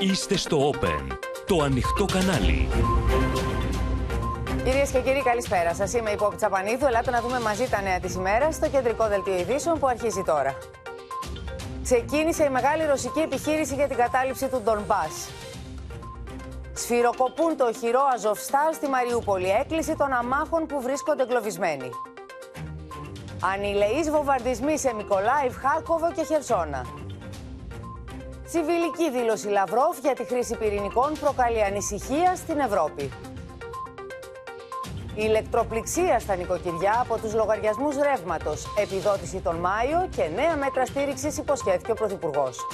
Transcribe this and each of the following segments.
Είστε στο Open, το ανοιχτό κανάλι. Κυρίες και κύριοι, καλησπέρα σας. Είμαι η Πόπη Τσαπανίδου. Ελάτε να δούμε μαζί τα νέα της ημέρας στο κεντρικό δελτίο ειδήσεων που αρχίζει τώρα. Ξεκίνησε η μεγάλη ρωσική επιχείρηση για την κατάληψη του Ντονμπάς. Σφυροκοπούν το χειρό Αζοφστάρ στη Μαριούπολη. Έκκληση των αμάχων που βρίσκονται εγκλωβισμένοι. Ανηλεείς βομβαρδισμοί σε Μικολάιβ, Χάρκοβο και Χερσόνα. Civilική δήλωση Λαυρόφ για τη χρήση πυρηνικών προκαλεί ανησυχία στην Ευρώπη. Η ηλεκτροπληξία στα νοικοκυριά από τους λογαριασμούς ρεύματος, επιδότηση τον Μάιο και νέα μέτρα στήριξης υποσχέθηκε ο Πρωθυπουργός.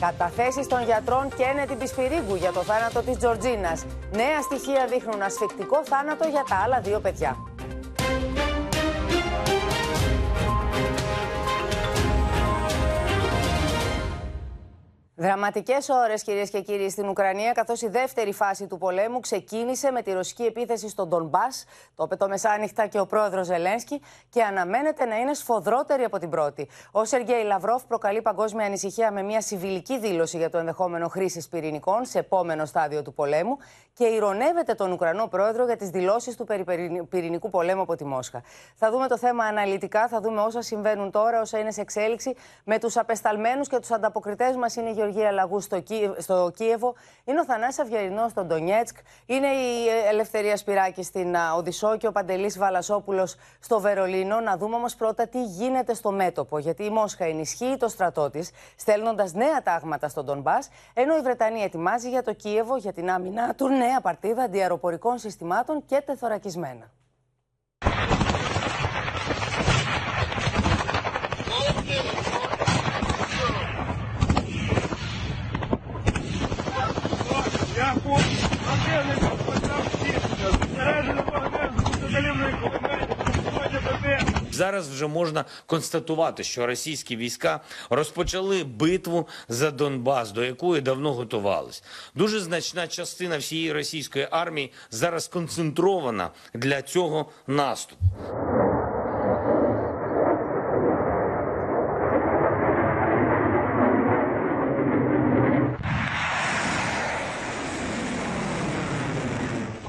Καταθέσεις των γιατρών καίνε την Πισπυρίγκου για το θάνατο της Τζορτζίνας. Νέα στοιχεία δείχνουν ασφικτικό θάνατο για τα άλλα δύο παιδιά. Δραματικές ώρες, κυρίες και κύριοι, στην Ουκρανία, καθώς η δεύτερη φάση του πολέμου ξεκίνησε με τη ρωσική επίθεση στον Ντομπά, το είπε το μεσάνυχτα και ο πρόεδρος Ζελένσκι, και αναμένεται να είναι σφοδρότερη από την πρώτη. Ο Σεργέη Λαυρόφ προκαλεί παγκόσμια ανησυχία με μια συμβιλική δήλωση για το ενδεχόμενο χρήσης πυρηνικών σε επόμενο στάδιο του πολέμου και ηρωνεύεται τον Ουκρανό πρόεδρο για τις δηλώσεις του περί πυρηνικού πολέμου από τη Μόσχα. Θα δούμε το θέμα αναλυτικά, θα δούμε όσα συμβαίνουν τώρα, όσα είναι σε εξέλιξη. Με τους απεσταλμένους και τους ανταποκριτές μας είναι η Γεωργία Λαγού στο, στο Κίεβο, είναι ο Θανάσης Αυγερινός στο Ντονιέτσκ, είναι η Ελευθερία Σπυράκη στην Οδυσσό και ο Παντελής Βαλασόπουλος στο Βερολίνο. Να δούμε όμως πρώτα τι γίνεται στο μέτωπο, γιατί η Μόσχα ενισχύει το στρατό της, στέλνοντας νέα τάγματα στον Ντονμπάς, ενώ η Βρετανία ετοιμάζει για το Κίεβο για την άμυνα του νέα παρτίδα αντιαεροπορικών συστημάτων και τεθωρακισμένα. Зараз вже можна констатувати, що російські війська розпочали битву за Донбас, до якої давно готувались. Дуже значна частина всієї російської армії зараз концентрована для цього наступу.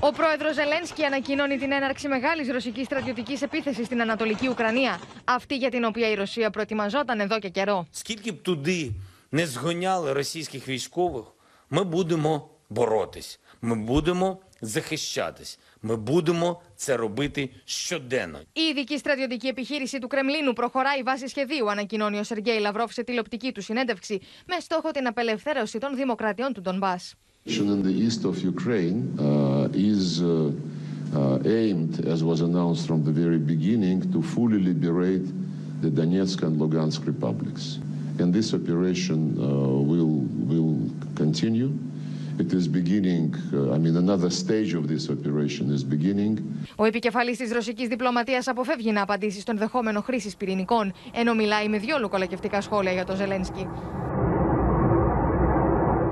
Ο πρόεδρο Ζελένσκι ανακοινώνει την έναρξη μεγάλη ρωσική στρατιωτική επίθεση στην Ανατολική Ουκρανία. Αυτή για την οποία η Ρωσία προετοιμαζόταν εδώ και καιρό. Скільки б туди не згоняли російських військових, ми будемо боротись. Ми будемо захищатись. Ми будемо це робити щоденно. Η ειδική στρατιωτική επιχείρηση του Κρεμλίνου προχωράει βάσει σχεδίου, ανακοινώνει ο Σεργέη Λαυρόφ σε τηλεοπτική του συνέντευξη, με στόχο την απελευθέρωση των δημοκρατιών του Ντομπά. in the east of Ukraine uh, is uh, uh, aimed, as was announced from the very beginning, to fully liberate the Donetsk and Lugansk republics. And this operation uh, will, will continue. It is beginning, uh, I mean, another stage of this operation is beginning. Ο επικεφαλής της ρωσικής διπλωματίας αποφεύγει να απαντήσει στον δεχόμενο χρήση πυρηνικών, ενώ μιλάει με δυο κολακευτικά σχόλια για τον Ζελένσκι.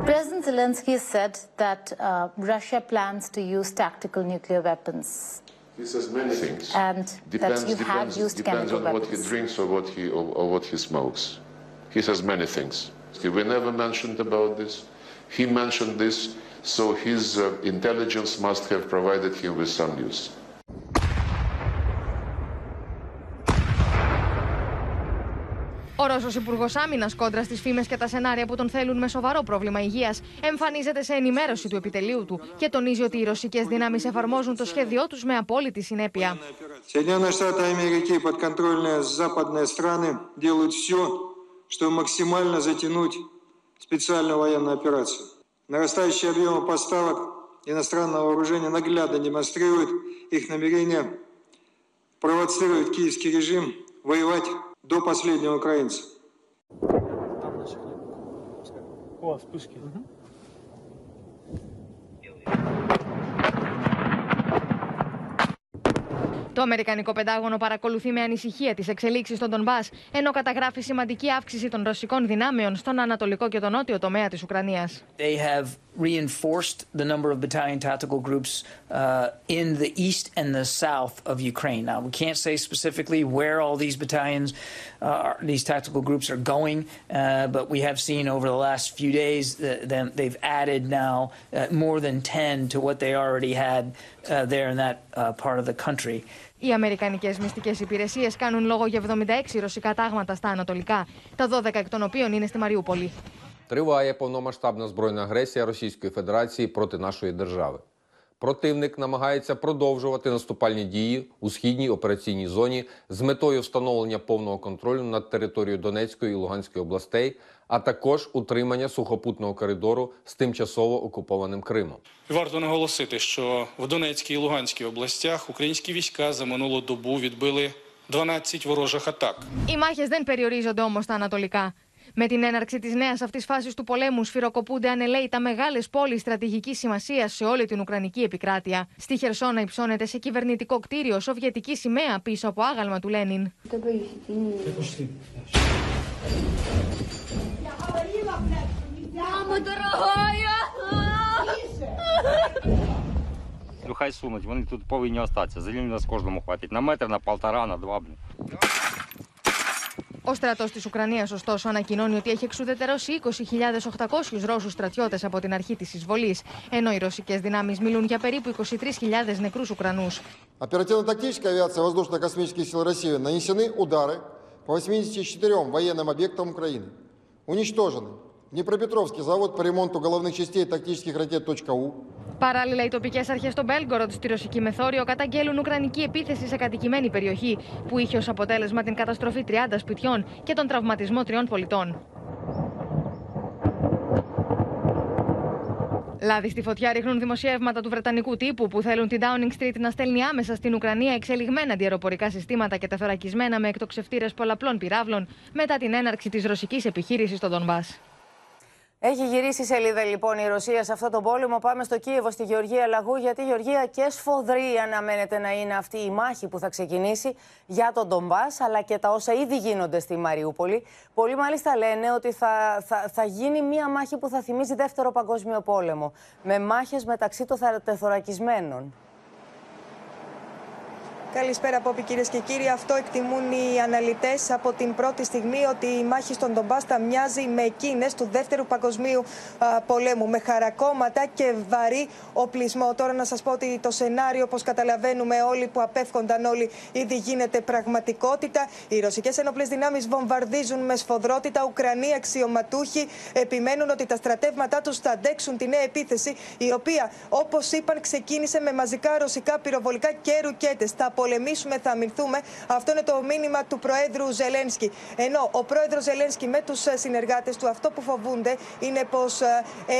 President Zelensky said that uh, Russia plans to use tactical nuclear weapons. He says many things. And that you have used depends chemical on what he weapons. drinks or what he or, or what he smokes. He says many things. We never mentioned about this. He mentioned this, so his uh, intelligence must have provided him with some news. Ο Ρώσος Υπουργός Άμυνας κόντρα στις φήμες και τα σενάρια που τον θέλουν με σοβαρό πρόβλημα υγείας εμφανίζεται σε ενημέρωση του επιτελείου του και τονίζει ότι οι ρωσικές δυνάμεις εφαρμόζουν το σχέδιό τους με απόλυτη συνέπεια. Соединенные Штаты Америки и подконтрольные западные страны делают все, чтобы максимально затянуть специальную военную операцию. Нарастающие объемы поставок иностранного вооружения наглядно демонстрируют их намерение провоцировать киевский режим воевать до последнего украинца. Там начали. О, вспышки. Угу. Το Αμερικανικό Πεντάγωνο παρακολουθεί με ανησυχία τι εξελίξει στον Ντομπά, ενώ καταγράφει σημαντική αύξηση των ρωσικών δυνάμεων στον ανατολικό και τον νότιο τομέα τη Ουκρανία. They have reinforced the number of battalion tactical groups uh, in the east and the south of Ukraine. Now, we can't say specifically where all these battalions, uh, are, these tactical groups are going, uh, but we have seen over the last few days that, that they've added now uh, more than 10 to what they already had uh, there in that uh, part of the country. Οι Αμερικανικέ μυστικέ υπηρεσίε κάνουν λόγο για 76 ρωσικά τάγματα στα ανατολικά, τα 12 εκ των οποίων είναι στη Μαριούπολη. Триває повномасштабна збройна агресія Російської Федерації проти нашої держави. Противник намагається продовжувати наступальні дії у східній операційній зоні з метою встановлення повного контролю над територією Донецької і Луганської областей, а також утримання сухопутного коридору з тимчасово окупованим Кримом. Варто наголосити, що в Донецькій і Луганській областях українські війська за минулу добу відбили 12 ворожих атак. Οι μάχε δεν περιορίζονται όμω στα ανατολικά. Με την έναρξη τη νέα αυτή φάση του πολέμου, σφυροκοπούνται ανελαίητα μεγάλε πόλει στρατηγική σημασία σε όλη την Ουκρανική επικράτεια. Στη Χερσόνα υψώνεται σε κυβερνητικό κτίριο σοβιετική σημαία πίσω από άγαλμα του Λένιν. Мама дорогая! Ну, хай сунуть, вони тут повинні остатися. Зелені нас кожному хватить. На метр, на полтора, на два. Блін. Ο στρατό τη Ουκρανία, ωστόσο, ανακοινώνει ότι έχει εξουδετερώσει 20.800 Ρώσου στρατιώτε από την αρχή τη εισβολή, ενώ οι ρωσικέ δυνάμει μιλούν για περίπου 23.000 νεκρού Ουκρανού. Оперативно-тактической авиации воздушно-космических сил России нанесены удары по 84 военным объектам Украины. Уничтожены Днепропетровский завод по ремонту головных частей тактических ракет .У, Παράλληλα, οι τοπικέ αρχέ στο Μπέλγκοροντ στη ρωσική μεθόριο καταγγέλουν ουκρανική επίθεση σε κατοικημένη περιοχή, που είχε ω αποτέλεσμα την καταστροφή 30 σπιτιών και τον τραυματισμό τριών πολιτών. Λάδι στη φωτιά ρίχνουν δημοσιεύματα του Βρετανικού τύπου που θέλουν την Downing Street να στέλνει άμεσα στην Ουκρανία εξελιγμένα αντιεροπορικά συστήματα και τεθωρακισμένα με εκτοξευτήρες πολλαπλών πυράβλων μετά την έναρξη της ρωσικής επιχείρησης στον Ντομπάς. Έχει γυρίσει η σελίδα λοιπόν η Ρωσία σε αυτό τον πόλεμο. Πάμε στο Κίεβο, στη Γεωργία Λαγού, γιατί η Γεωργία και σφοδρή αναμένεται να είναι αυτή η μάχη που θα ξεκινήσει για τον Ντομπά, αλλά και τα όσα ήδη γίνονται στη Μαριούπολη. Πολλοί μάλιστα λένε ότι θα, θα, θα γίνει μία μάχη που θα θυμίζει δεύτερο παγκόσμιο πόλεμο, με μάχες μεταξύ των τεθωρακισμένων. Καλησπέρα, Πόπη, κυρίες και κύριοι. Αυτό εκτιμούν οι αναλυτές από την πρώτη στιγμή ότι η μάχη στον Ντομπάστα μοιάζει με εκείνες του Δεύτερου Παγκοσμίου α, Πολέμου. Με χαρακόμματα και βαρύ οπλισμό. Τώρα να σας πω ότι το σενάριο, όπως καταλαβαίνουμε όλοι που απέφχονταν όλοι, ήδη γίνεται πραγματικότητα. Οι ρωσικές ενόπλες δυνάμεις βομβαρδίζουν με σφοδρότητα. Ουκρανοί αξιωματούχοι επιμένουν ότι τα στρατεύματά τους θα αντέξουν τη νέα επίθεση, η οποία, όπως είπαν, ξεκίνησε με μαζικά ρωσικά πυροβολικά και ρουκέτες πολεμήσουμε, θα αμυνθούμε. Αυτό είναι το μήνυμα του Προέδρου Ζελένσκι. Ενώ ο Πρόεδρος Ζελένσκι με τους συνεργάτες του αυτό που φοβούνται είναι πως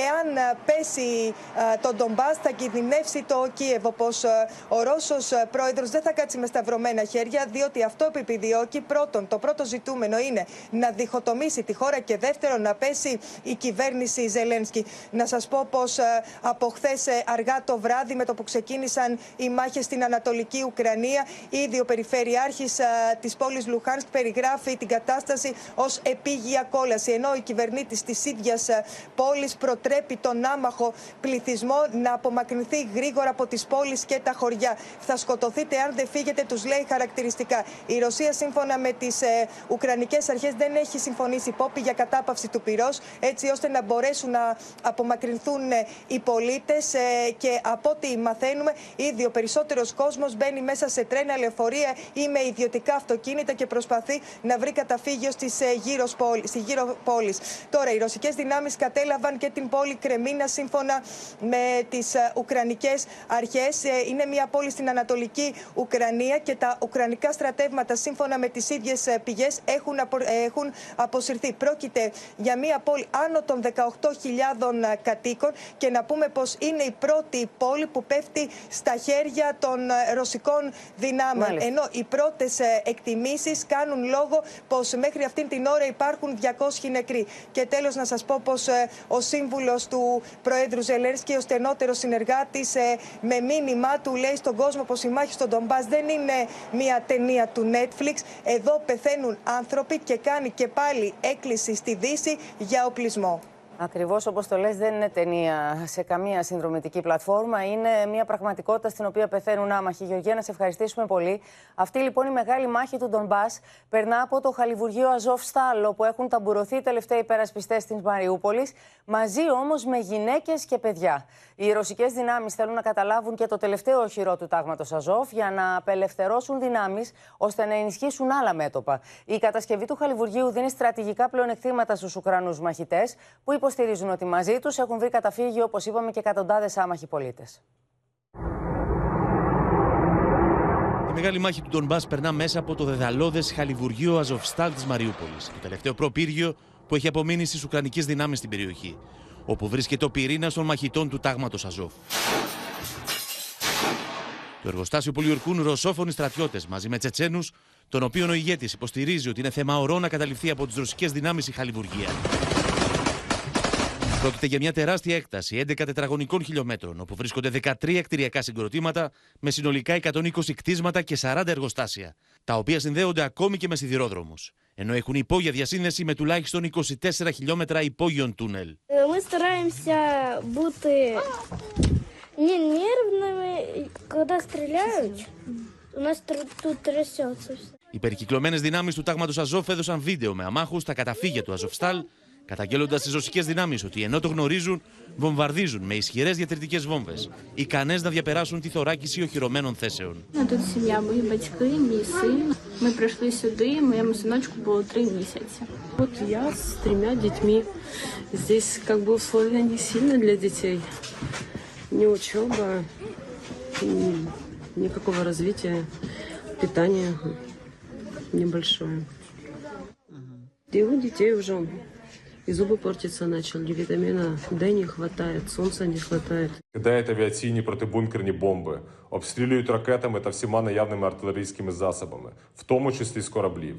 εάν πέσει το Ντομπάς θα κινδυνεύσει το Κίεβο. Πως ο Ρώσος Πρόεδρος δεν θα κάτσει με σταυρωμένα χέρια, διότι αυτό που επιδιώκει πρώτον, το πρώτο ζητούμενο είναι να διχοτομήσει τη χώρα και δεύτερον να πέσει η κυβέρνηση Ζελένσκι. Να σας πω πως από χθες αργά το βράδυ με το που ξεκίνησαν οι μάχες στην Ανατολική Ουκρανία Ήδη ο Περιφερειάρχης της πόλης Λουχάνσκ περιγράφει την κατάσταση ως επίγεια κόλαση. Ενώ η κυβερνήτης της ίδιας πόλης προτρέπει τον άμαχο πληθυσμό να απομακρυνθεί γρήγορα από τις πόλεις και τα χωριά. Θα σκοτωθείτε αν δεν φύγετε, τους λέει χαρακτηριστικά. Η Ρωσία, σύμφωνα με τις ε, Ουκρανικές αρχές, δεν έχει συμφωνήσει πόπη για κατάπαυση του πυρός, έτσι ώστε να μπορέσουν να απομακρυνθούν ε, οι πολίτες. Ε, και από ό,τι μαθαίνουμε, ήδη ο περισσότερος κόσμος μπαίνει μέσα σε τρένα, λεωφορεία ή με ιδιωτικά αυτοκίνητα και προσπαθεί να βρει καταφύγιο στις, ε, γύρω, στη γύρω πόλης. Τώρα, οι ρωσικές δυνάμεις κατέλαβαν και την πόλη Κρεμίνα σύμφωνα με τις ε, Ουκρανικές αρχές. Ε, είναι μια πόλη στην Ανατολική Ουκρανία και τα Ουκρανικά στρατεύματα, σύμφωνα με τις ίδιες πηγές, έχουν, απο, έχουν αποσυρθεί. Πρόκειται για μια πόλη άνω των 18.000 κατοίκων και να πούμε πως είναι η πρώτη πόλη που πέφτει στα χέρια των ρωσικών δυνάμεων. Μάλιστα. Ενώ οι πρώτες εκτιμήσεις κάνουν λόγο πως μέχρι αυτήν την ώρα υπάρχουν 200 νεκροί. Και τέλος, να σας πω πως ο σύμβουλος του Προέδρου Ζελένσκι, ο στενότερος συνεργάτης, με μήνυμά του λέει στον κόσμο πως η μάχη στον Ντομπάς δεν είναι μια ταινία του Netflix. Εδώ πεθαίνουν άνθρωποι και κάνει και πάλι έκκληση στη Δύση για οπλισμό. Ακριβώς όπως το λες δεν είναι ταινία σε καμία συνδρομητική πλατφόρμα. Είναι μια πραγματικότητα στην οποία πεθαίνουν άμαχοι. Γεωργία, να σε ευχαριστήσουμε πολύ. Αυτή λοιπόν η μεγάλη μάχη του Ντομπάς περνά από το χαλιβουργείο Αζόφ Στάλ, όπου έχουν ταμπουρωθεί οι τελευταίοι υπερασπιστές της Μαριούπολης, μαζί όμως με γυναίκες και παιδιά. Οι ρωσικές δυνάμεις θέλουν να καταλάβουν και το τελευταίο οχυρό του τάγματος Αζόφ για να απελευθερώσουν δυνάμεις ώστε να ενισχύσουν άλλα μέτωπα. Η κατασκευή του χαλιβουργείου δίνει στρατηγικά πλεονεκτήματα στους Ουκρανούς μαχητές που υποστηρίζουν ότι μαζί τους έχουν βρει καταφύγιο, όπως είπαμε, και εκατοντάδες άμαχοι πολίτες. Η μεγάλη μάχη του Ντομπάς περνά μέσα από το δεδαλώδες χαλιβουργείο Αζοφστάλ της Μαριούπολης, το τελευταίο προπύργιο που έχει απομείνει στις Ουκρανικές δυνάμεις στην περιοχή, όπου βρίσκεται ο πυρήνας των μαχητών του τάγματος Αζόφ. Το εργοστάσιο πολιορκούν ρωσόφωνοι στρατιώτες μαζί με Τσετσένους, τον οποίον ο ηγέτης υποστηρίζει ότι είναι θέμα ορό να καταληφθεί από τις ρωσικές δυνάμεις η χαλιβουργία. Πρόκειται για μια τεράστια έκταση 11 τετραγωνικών χιλιόμετρων, όπου βρίσκονται 13 κτηριακά συγκροτήματα με συνολικά 120 κτίσματα και 40 εργοστάσια, τα οποία συνδέονται ακόμη και με σιδηρόδρομους, ενώ έχουν υπόγεια διασύνδεση με τουλάχιστον 24 χιλιόμετρα υπόγειων τούνελ. Мы стараемся бути не нервными, когда стреляют. У нас тр- тут трясется все. Οι περικυκλωμένε δυνάμει του τάγματο Αζόφ έδωσαν βίντεο με αμάχου στα καταφύγια του Αζοφστάλ, καταγγέλλοντα τι ρωσικέ δυνάμει ότι ενώ το γνωρίζουν, βομβαρδίζουν με ισχυρέ διατηρητικέ βόμβε, ικανέ να διαπεράσουν τη θωράκιση οχυρωμένων θέσεων. Тут сім'я, мої батьки, мій син. Ми прийшли сюди, моєму синочку було три місяці. Вот я с тремя детьми. Здесь как бы условия не сильно для детей. Ни учеба, ни никакого развития, питание небольшое. И у детей уже и зубы портиться начали, витамина D не хватает, солнца не хватает. кидають авіаційні протибункерні бомби, обстрілюють ракетами та всіма наявними артилерійськими засобами, в тому числі з кораблів.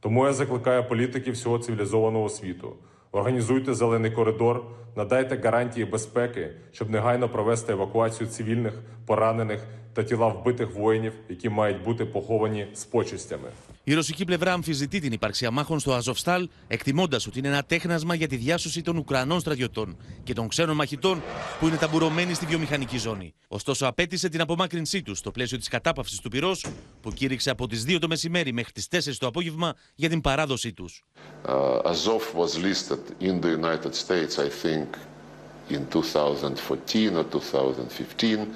Тому я закликаю політиків всього цивілізованого світу. Організуйте зелений коридор, надайте гарантії безпеки, щоб негайно провести евакуацію цивільних, поранених та тіла вбитих воїнів, які мають бути поховані з почестями. Η ρωσική πλευρά αμφισβητεί την ύπαρξη αμάχων στο Αζοφστάλ, εκτιμώντας ότι είναι ένα τέχνασμα για τη διάσωση των Ουκρανών στρατιωτών και των ξένων μαχητών που είναι ταμπουρωμένοι στη βιομηχανική ζώνη. Ωστόσο, απέτησε την απομάκρυνσή τους στο πλαίσιο της κατάπαυσης του πυρός, που κήρυξε από τις 2 το μεσημέρι μέχρι τις 4 το απόγευμα για την παράδοσή τους. Uh, Azov was listed in the United States, I think, in 2014 or 2015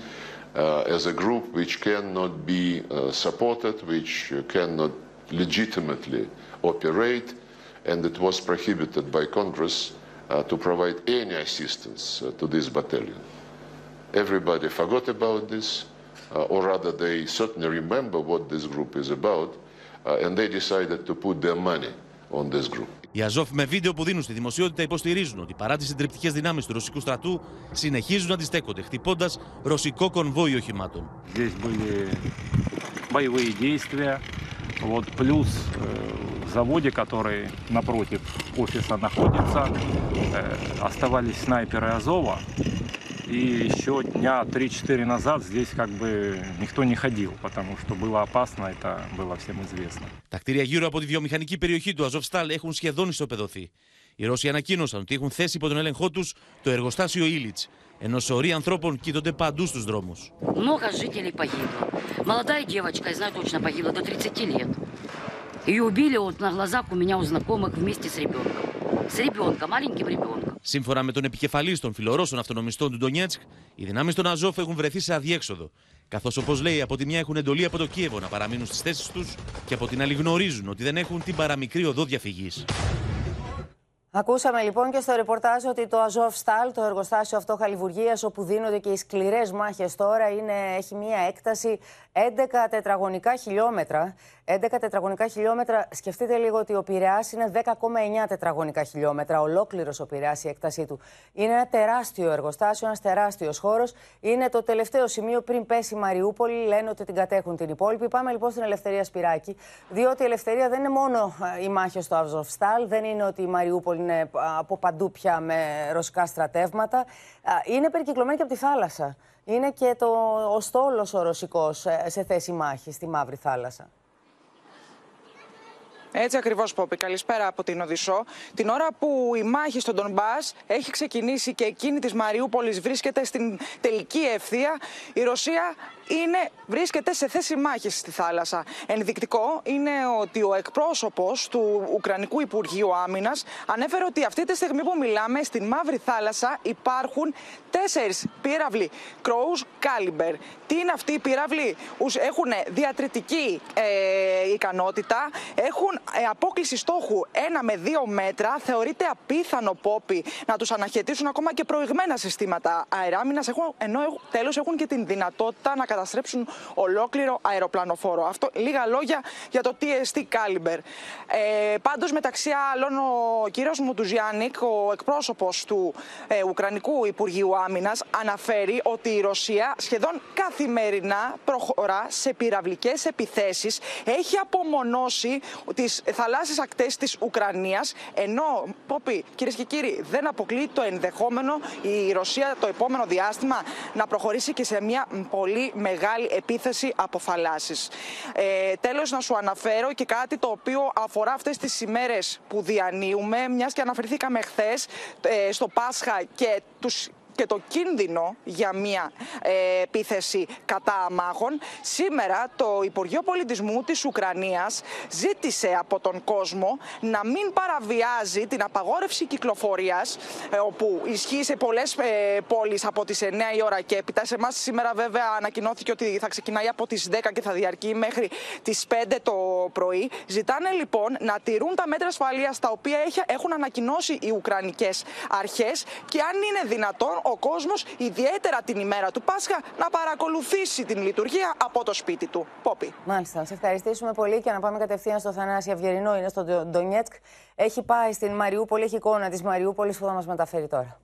uh, as a group which cannot be uh, supported, which uh, cannot legitimately operate, and it was prohibited by Congress uh, to provide any assistance uh, to this battalion. Everybody forgot about this, uh, or rather, they certainly remember what this group is about, uh, and they decided to put their money on this group. Οι Αζόφ με βίντεο που δίνουν στη δημοσιότητα υποστηρίζουν ότι παρά τι συντριπτικέ δυνάμει του ρωσικού στρατού συνεχίζουν να αντιστέκονται, χτυπώντα ρωσικό κονβόι οχημάτων. Здесь были боевые действия. Вот, плюс э, в заводе, который напротив офиса находится, э, оставались снайперы Азова. И еще дня 3-4 назад здесь как бы никто не ходил, потому что было опасно, это было всем известно. Τα κτίρια γύρω από τη βιομηχανική περιοχή του Αζοφστάλ έχουν σχεδόν ισοπεδωθεί. Οι Ρώσοι ανακοίνωσαν ότι έχουν θέσει υπό τον έλεγχό του το εργοστάσιο Ήλιτ, ενώ σωροί ανθρώπων κοίτονται παντού στου δρόμου. Много жителей погибло. Молодая девочка, я знаю точно, погибла до 30 лет. Ее убили вот на глазах у меня у знакомых вместе с ребенком. С ребенком, маленьким ребенком. Σύμφωνα με τον επικεφαλή των φιλορώσων αυτονομιστών του Ντονιέτσκ, οι δυνάμει των Αζόφ έχουν βρεθεί σε αδιέξοδο. Καθώ, όπω λέει, από τη μια έχουν εντολή από το Κίεβο να παραμείνουν στι θέσει του και από την άλλη γνωρίζουν ότι δεν έχουν την παραμικρή οδό διαφυγή. Ακούσαμε λοιπόν και στο ρεπορτάζ ότι το Αζόφ Στάλ, το εργοστάσιο αυτό χαλιβουργίας όπου δίνονται και οι σκληρές μάχες τώρα, είναι, έχει μία έκταση 11 τετραγωνικά χιλιόμετρα. 11 τετραγωνικά χιλιόμετρα. Σκεφτείτε λίγο ότι ο Πειραιάς είναι 10,9 τετραγωνικά χιλιόμετρα. Ολόκληρος ο Πειραιάς η έκτασή του. Είναι ένα τεράστιο εργοστάσιο, ένας τεράστιος χώρος. Είναι το τελευταίο σημείο πριν πέσει η Μαριούπολη. Λένε ότι την κατέχουν την υπόλοιπη. Πάμε λοιπόν στην Ελευθερία Σπυράκη. Διότι η Ελευθερία δεν είναι μόνο η μάχη στο Αζοφστάλ, δεν είναι ότι η Μαριούπολη είναι από παντού πια με ρωσικά στρατεύματα. Είναι περικυκλωμένη και από τη θάλασσα. Είναι και το, ο στόλος ο ρωσικός ε, σε θέση μάχη στη Μαύρη Θάλασσα. Έτσι ακριβώς, Πόπη. Καλησπέρα από την Οδυσσό. Την ώρα που η μάχη στον Ντομπά έχει ξεκινήσει και εκείνη της Μαριούπολης βρίσκεται στην τελική ευθεία, η Ρωσία είναι, βρίσκεται σε θέση μάχης στη θάλασσα. Ενδεικτικό είναι ότι ο εκπρόσωπος του Ουκρανικού Υπουργείου Άμυνας ανέφερε ότι αυτή τη στιγμή που μιλάμε στην Μαύρη Θάλασσα υπάρχουν τέσσερις πύραυλοι Crows Caliber. Τι είναι αυτοί οι πύραυλοι, έχουν διατριτική ε, ικανότητα, έχουν ε, απόκληση στόχου ένα με δύο μέτρα. Θεωρείται απίθανο πόπι να τους αναχαιτήσουν ακόμα και προηγμένα συστήματα αεράμινας, ενώ τέλος έχουν και την δυνατότητα να καταστρέψουν ολόκληρο αεροπλανοφόρο. Αυτό λίγα λόγια για το TST Caliber. Ε, Πάντως, μεταξύ άλλων, ο κύριος Μουτουζιάννικ, ο εκπρόσωπος του ε, Ουκρανικού Υπουργείου Άμυνας, αναφέρει ότι η Ρωσία σχεδόν καθημερινά προχωρά σε πυραυλικές επιθέσεις. Έχει απομονώσει τις θαλάσσιες ακτές της Ουκρανίας. Ενώ, Πόπι, κυρίες και κύριοι, δεν αποκλεί το ενδεχόμενο η Ρωσία το επόμενο διάστημα να προχωρήσει και σε μια πολύ μεγάλη επίθεση από θαλάσσης. Ε, τέλος να σου αναφέρω και κάτι το οποίο αφορά αυτές τις ημέρες που διανύουμε, μιας και αναφερθήκαμε χθες ε, στο Πάσχα και τους και το κίνδυνο για μια ε, επίθεση κατά αμάχων. Σήμερα το Υπουργείο Πολιτισμού της Ουκρανίας ζήτησε από τον κόσμο να μην παραβιάζει την απαγόρευση κυκλοφορίας ε, όπου ισχύει σε πολλές ε, πόλεις από τις 9 η ώρα και έπειτα. Σε εμάς σήμερα βέβαια ανακοινώθηκε ότι θα ξεκινάει από τις 10 και θα διαρκεί μέχρι τις 5 το πρωί. Ζητάνε λοιπόν να τηρούν τα μέτρα ασφαλείας τα οποία έχουν ανακοινώσει οι Ουκρανικές αρχές και αν είναι δυνατόν ο κόσμος, ιδιαίτερα την ημέρα του Πάσχα, να παρακολουθήσει την λειτουργία από το σπίτι του. Πόπι. Μάλιστα. Σε ευχαριστήσουμε πολύ και να πάμε κατευθείαν στο Θανάση Αυγερινό. Είναι στο Ντονιέτσκ. Έχει πάει στην Μαριούπολη, έχει εικόνα της Μαριούπολης που θα μας μεταφέρει τώρα;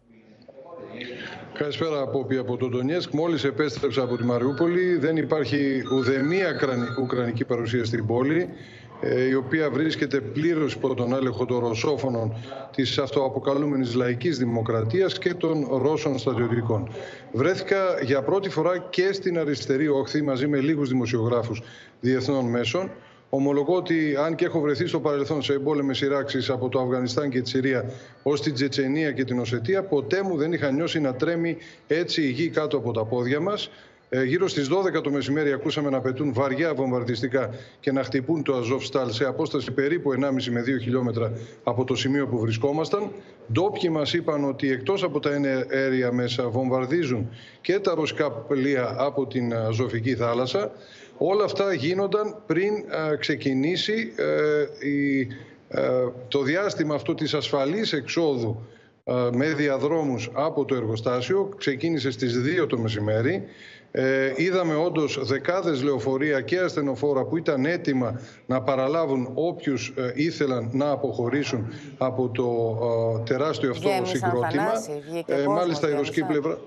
Καλησπέρα από, από τον Ντονιέτσκ. Μόλις επέστρεψα από τη Μαριούπολη, δεν υπάρχει ουδέμια ουκρανική παρουσία στην πόλη. Ε, η οποία βρίσκεται πλήρως υπό τον έλεγχο των ρωσόφωνων της αυτοαποκαλούμενης λαϊκής δημοκρατίας και των Ρώσων στρατιωτικών. Βρέθηκα για πρώτη φορά και στην αριστερή όχθη μαζί με λίγους δημοσιογράφους διεθνών μέσων. Ομολογώ ότι αν και έχω βρεθεί στο παρελθόν σε εμπόλεμες σειράξεις από το Αφγανιστάν και τη Συρία ως την Τσετσενία και την Οσετία, ποτέ μου δεν είχα νιώσει να τρέμει έτσι η γη κάτω από τα πόδια μας. Ε, γύρω στις 12 το μεσημέρι ακούσαμε να πετούν βαριά βομβαρδιστικά και να χτυπούν το Αζόφσταλ σε απόσταση περίπου 1,5 με 2 χιλιόμετρα από το σημείο που βρισκόμασταν. Ντόπιοι μας είπαν ότι εκτός από τα αέρια μέσα βομβαρδίζουν και τα ρωσικά πλοία από την Αζωφική θάλασσα. Όλα αυτά γίνονταν πριν ξεκινήσει ε, η, το διάστημα αυτό της ασφαλής εξόδου με διαδρόμους από το εργοστάσιο. Ξεκίνησε στις 2 το μεσημέρι. Ε, είδαμε όντως δεκάδες λεωφορεία και ασθενοφόρα που ήταν έτοιμα να παραλάβουν όποιους ε, ήθελαν να αποχωρήσουν από το ε, τεράστιο αυτό Γέμισαν συγκρότημα. Ε, μάλιστα η ρωσική πλευρά.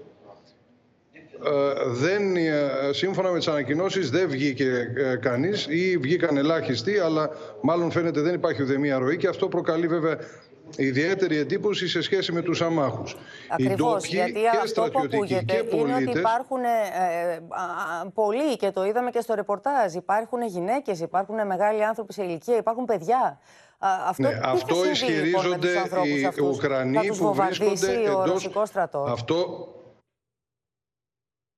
δεν, σύμφωνα με τις ανακοινώσεις δεν βγήκε κανείς ή βγήκαν ελάχιστοι αλλά μάλλον φαίνεται δεν υπάρχει ουδεμία ροή και αυτό προκαλεί βέβαια ιδιαίτερη εντύπωση σε σχέση με τους αμάχους. Ακριβώς, γιατί και αυτό που ακούγεται και είναι ότι υπάρχουν ε, ε, πολλοί και το είδαμε και στο ρεπορτάζ. Υπάρχουν γυναίκες, υπάρχουν μεγάλοι άνθρωποι σε ηλικία, υπάρχουν παιδιά. Αυτό, ναι, αυτό λοιπόν ισχυρίζονται λοιπόν, οι Ουκρανοί που βρίσκονται εντός... Αυτό,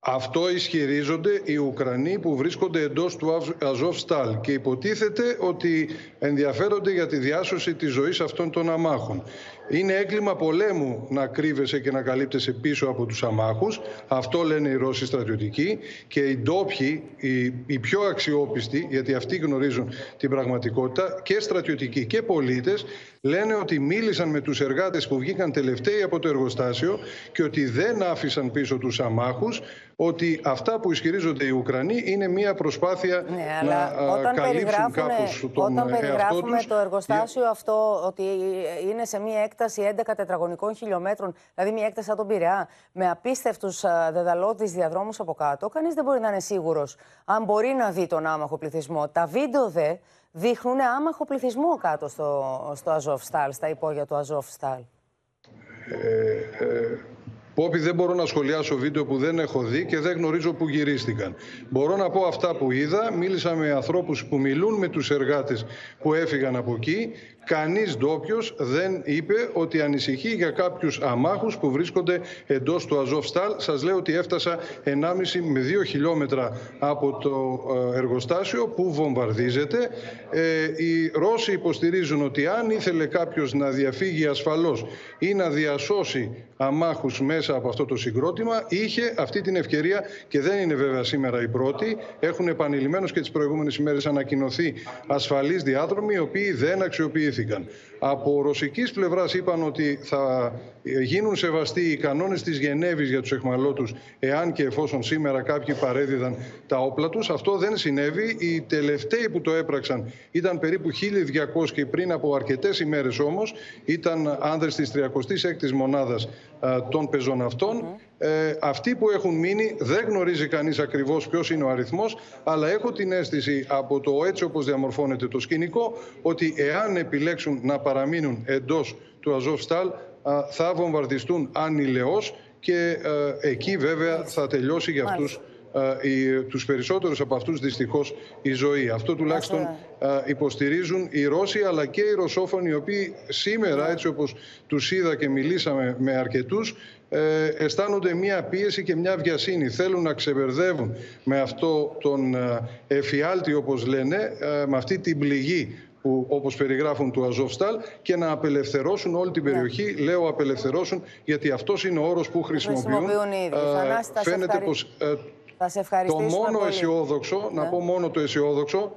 αυτό ισχυρίζονται οι Ουκρανοί που βρίσκονται εντός του Αζόφ Στάλ και υποτίθεται ότι ενδιαφέρονται για τη διάσωση της ζωής αυτών των αμάχων. Είναι έγκλημα πολέμου να κρύβεσαι και να καλύπτεσαι πίσω από τους αμάχους. Αυτό λένε οι Ρώσοι στρατιωτικοί και οι ντόπιοι, οι, οι πιο αξιόπιστοι, γιατί αυτοί γνωρίζουν την πραγματικότητα, και στρατιωτικοί και πολίτες, λένε ότι μίλησαν με τους εργάτες που βγήκαν τελευταίοι από το εργοστάσιο και ότι δεν άφησαν πίσω τους αμάχους, ότι αυτά που ισχυρίζονται οι Ουκρανοί είναι μια προσπάθεια Ναι, να αλλά α, όταν καλύψουν περιγράφουμε, κάπως τον όταν εαυτό περιγράφουμε τους. το εργοστάσιο αυτό ότι είναι σε μια έκταση 11 τετραγωνικών χιλιόμετρων, δηλαδή μια έκταση σαν τον Πειραιά, με απίστευτους δεδαλώδει διαδρόμους από κάτω, κανείς δεν μπορεί να είναι σίγουρος αν μπορεί να δει τον άμαχο πληθυσμό. Τα βίντεο δε δείχνουν άμαχο πληθυσμό κάτω στο, στο Αζόφσταλ, στα υπόγεια του Αζόφσταλ. Ε, ε, Πόπι δεν μπορώ να σχολιάσω βίντεο που δεν έχω δει και δεν γνωρίζω που γυρίστηκαν. Μπορώ να πω αυτά που είδα. Μίλησα με ανθρώπους που μιλούν με τους εργάτες που έφυγαν από εκεί. Κανείς ντόπιος δεν είπε ότι ανησυχεί για κάποιους αμάχους που βρίσκονται εντός του Αζόφσταλ. Σας λέω ότι έφτασα 1,5 με 2 χιλιόμετρα από το ε, εργοστάσιο που βομβαρδίζεται. Ε, οι Ρώσοι υποστηρίζουν ότι αν ήθελε κάποιος να διαφύγει ασφαλώς ή να διασώσει αμάχους μέσα από αυτό το συγκρότημα, είχε αυτή την ευκαιρία και δεν είναι βέβαια σήμερα η πρώτη. Έχουν επανειλημμένως και τις προηγούμενες ημέρες ανακοινωθεί ασφαλείς διάδρομοι, οι οποίοι δεν αξιοποιήθηκαν. Από ρωσικής πλευράς είπαν ότι θα γίνουν σεβαστοί οι κανόνες της Γενέβης για τους εχμαλώτους εάν και εφόσον σήμερα κάποιοι παρέδιδαν τα όπλα τους. Αυτό δεν συνέβη. Οι τελευταίοι που το έπραξαν ήταν περίπου 1.200 και πριν από αρκετές ημέρες όμως ήταν άνδρες της 36ης μονάδας α, των πεζών αυτών. Ε, αυτοί που έχουν μείνει δεν γνωρίζει κανείς ακριβώς ποιος είναι ο αριθμός αλλά έχω την αίσθηση από το έτσι όπως διαμορφώνεται το σκηνικό ότι εάν επιλέξουν να παραμείνουν εντός του Αζόφσταλ θα βομβαρδιστούν ανηλαιώς και ε, εκεί βέβαια θα τελειώσει για αυτούς ε, οι, τους περισσότερους από αυτούς δυστυχώς η ζωή. Αυτό τουλάχιστον ε, υποστηρίζουν οι Ρώσοι αλλά και οι Ρωσόφωνοι οι οποίοι σήμερα έτσι όπως τους είδα και μιλήσαμε με αρκετούς ε, αισθάνονται μια πίεση και μια βιασύνη. Θέλουν να ξεμπερδεύουν με αυτό τον ε, εφιάλτη όπως λένε, ε, με αυτή την πληγή που όπως περιγράφουν του Αζόφσταλ και να απελευθερώσουν όλη την περιοχή. Λέω απελευθερώσουν γιατί αυτός είναι ο όρος που χρησιμοποιούν. Χρησιμοποιούν οι ίδιοι. Ε, Θανάση, θα σε φαίνεται ευχαρι- πως ε, Θα σε το ευχαριστήσουμε μόνο πολύ. αισιόδοξο, να Ναι. πω μόνο το αισιόδοξο,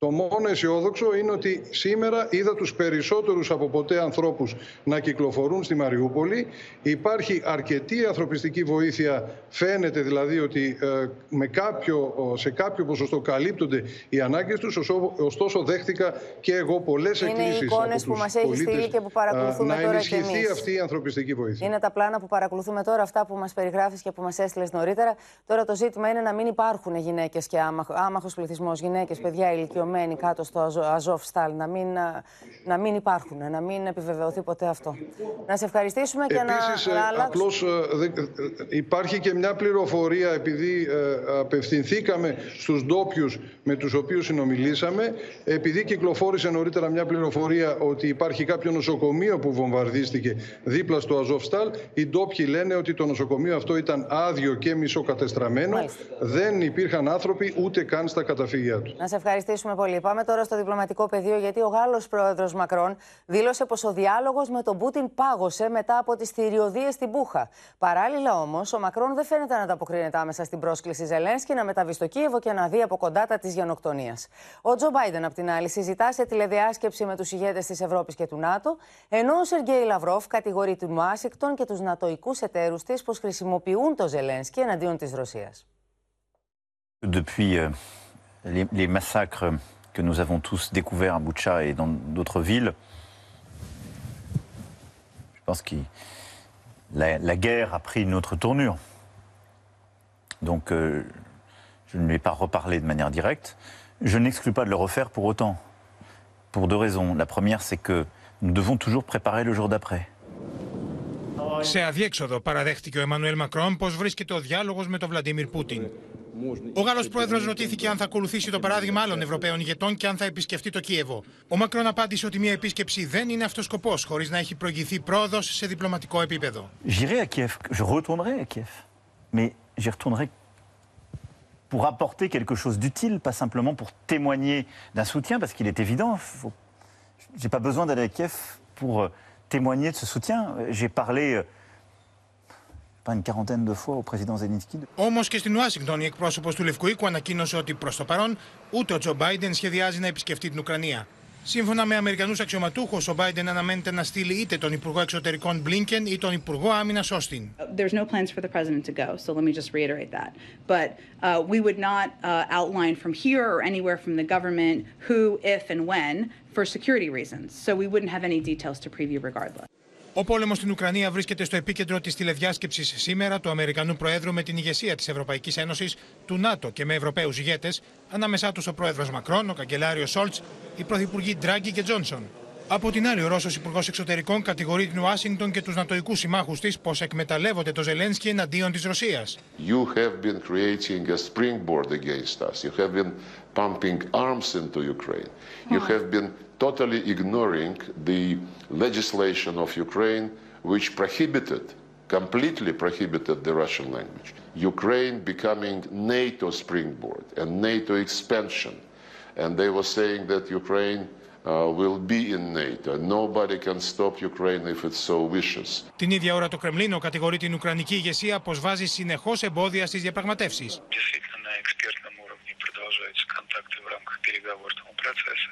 το μόνο αισιόδοξο είναι ότι σήμερα είδα τους περισσότερους από ποτέ ανθρώπους να κυκλοφορούν στη Μαριούπολη. Υπάρχει αρκετή ανθρωπιστική βοήθεια. Φαίνεται δηλαδή ότι ε, με κάποιο, σε κάποιο ποσοστό καλύπτονται οι ανάγκες τους. Ωστόσο- Ωστόσο δέχτηκα και εγώ πολλές Είναι οι εκκλήσεις εικόνες από που τους μας έχει πολίτες, στείλει και που παρακολουθούμε ε, τώρα να κι ενισχυθεί εμείς. αυτή η ανθρωπιστική βοήθεια. Είναι τα πλάνα που παρακολουθούμε τώρα, αυτά που μας περιγράφεις και που μας έστειλες νωρίτερα. Τώρα το ζήτημα είναι να μην υπάρχουν γυναίκες και άμαχος πληθυσμός, γυναίκες, παιδιά ηλικιωμένοι κάτω στο Αζο- Αζόφ Στάλ. Να μην, α, να μην υπάρχουν, να μην επιβεβαιωθεί ποτέ αυτό. Να σε ευχαριστήσουμε και Επίσης, να, ε, να αλλάξουμε. απλώς ε, δεν- ε, υπάρχει και μια πληροφορία, επειδή ε, απευθυνθήκαμε στους ντόπιους με τους οποίους συνομιλήσαμε, επειδή κυκλοφόρησε νωρίτερα μια πληροφορία ότι υπάρχει κάποιο νοσοκομείο που βομβαρδίστηκε δίπλα στο Αζόφσταλ, οι ντόπιοι λένε ότι το νοσοκομείο αυτό ήταν άδειο και μισοκατεστραμμένο, δεν υπήρχαν άνθρωποι ούτε καν στα καταφύγια του. Να σε ευχαριστήσουμε πολύ. Πάμε τώρα στο διπλωματικό πεδίο, γιατί ο Γάλλος πρόεδρος Μακρόν δήλωσε πως ο διάλογος με τον Πούτιν πάγωσε μετά από τις θηριωδίες στην Πούχα. Παράλληλα όμως, ο Μακρόν δεν φαίνεται να ανταποκρίνεται άμεσα στην πρόσκληση Ζελένσκι να μεταβεί στο Κίεβο και να δει από κοντά τα της γενοκτονίας. Ο Τζο Μπάιντεν, απ' την άλλη, συζητά σε τηλεδιάσκεψη με τους ηγέτες της Ευρώπης και του ΝΑΤΟ, ενώ ο Σεργέη Λαυρόφ κατηγορεί την Ουάσιγκτον και τους νατοικούς εταίρους της πως χρησιμοποιούν το Ζελένσκι εναντίον της Ρωσίας. Depuis euh, les, les massacres que nous avons tous découverts à Boucha et dans d'autres villes, je pense que la, la guerre a pris une autre tournure. Donc euh, je ne vais pas reparler de manière directe. Je n'exclus pas de le refaire pour autant, pour deux raisons. La première, c'est que nous devons toujours préparer le jour d'après. Σε αδιέξοδο παραδέχτηκε ο Εμμανουέλ Μακρόν πω βρίσκεται ο διάλογο με τον Βλαντίμιρ Πούτιν. Ο Γάλλο πρόεδρο ρωτήθηκε αν θα ακολουθήσει το παράδειγμα άλλων Ευρωπαίων ηγετών και αν θα επισκεφτεί το Κίεβο. Ο Μακρόν απάντησε ότι μια επίσκεψη δεν είναι αυτό σκοπό, χωρί να έχει προηγηθεί πρόοδο σε διπλωματικό επίπεδο. J'irai à Kiev, je retournerai à Kiev. Mais j'y retournerai pour apporter quelque chose d'utile, pas simplement pour témoigner d'un soutien, parce qu'il est évident, faut... j'ai pas besoin d'aller à Kiev pour euh, témoigner de ce soutien. J'ai parlé euh, pas une quarantaine de fois au président Zelensky. Όμω και στην Ουάσιγκτον, η εκπρόσωπο του Λευκού Οίκου ανακοίνωσε ότι προ το παρόν ούτε ο Τζο Μπάιντεν σχεδιάζει να επισκεφτεί την Ουκρανία. Σύμφωνα με Αμερικανού αξιωματούχου, ο Biden αναμένεται να στείλει είτε τον Υπουργό Εξωτερικών Blinken ή τον Υπουργό Άμυνα Όστιν. There's no plans for the president to go, so let me just reiterate that. But uh, we would not uh, outline from here or anywhere from the government who, if, and when for security reasons. So we wouldn't have any details to preview regardless. Ο πόλεμος στην Ουκρανία βρίσκεται στο επίκεντρο της τηλεδιάσκεψης σήμερα του Αμερικανού Προέδρου με την ηγεσία της Ευρωπαϊκής Ένωσης, του ΝΑΤΟ και με Ευρωπαίους ηγέτες, ανάμεσά τους ο Πρόεδρος Μακρόν, ο Καγκελάριος Σόλτς, οι Πρωθυπουργοί Ντράγκη και Τζόνσον. Από την άλλη, ο Ρώσος Υπουργός Εξωτερικών κατηγορεί την Ουάσιγκτον και τους νατοικού συμμάχους της πως εκμεταλλεύονται το Ζελένσκι εναντίον της Ρωσίας. You have been creating a springboard against us. You have been pumping arms into Ukraine. You have been totally ignoring the legislation of Ukraine which prohibited, completely prohibited the Russian language. Ukraine becoming NATO springboard and NATO expansion. And they were saying that Ukraine uh, will be in NATO. Nobody can stop Ukraine if it so wishes. Την ίδια ώρα το Κρεμλίνο κατηγορεί την Ουκρανική ηγεσία πω βάζει συνεχώ εμπόδια στι διαπραγματεύσει. Действительно, на экспертном уровне продолжаются контакты в рамках переговорного процесса.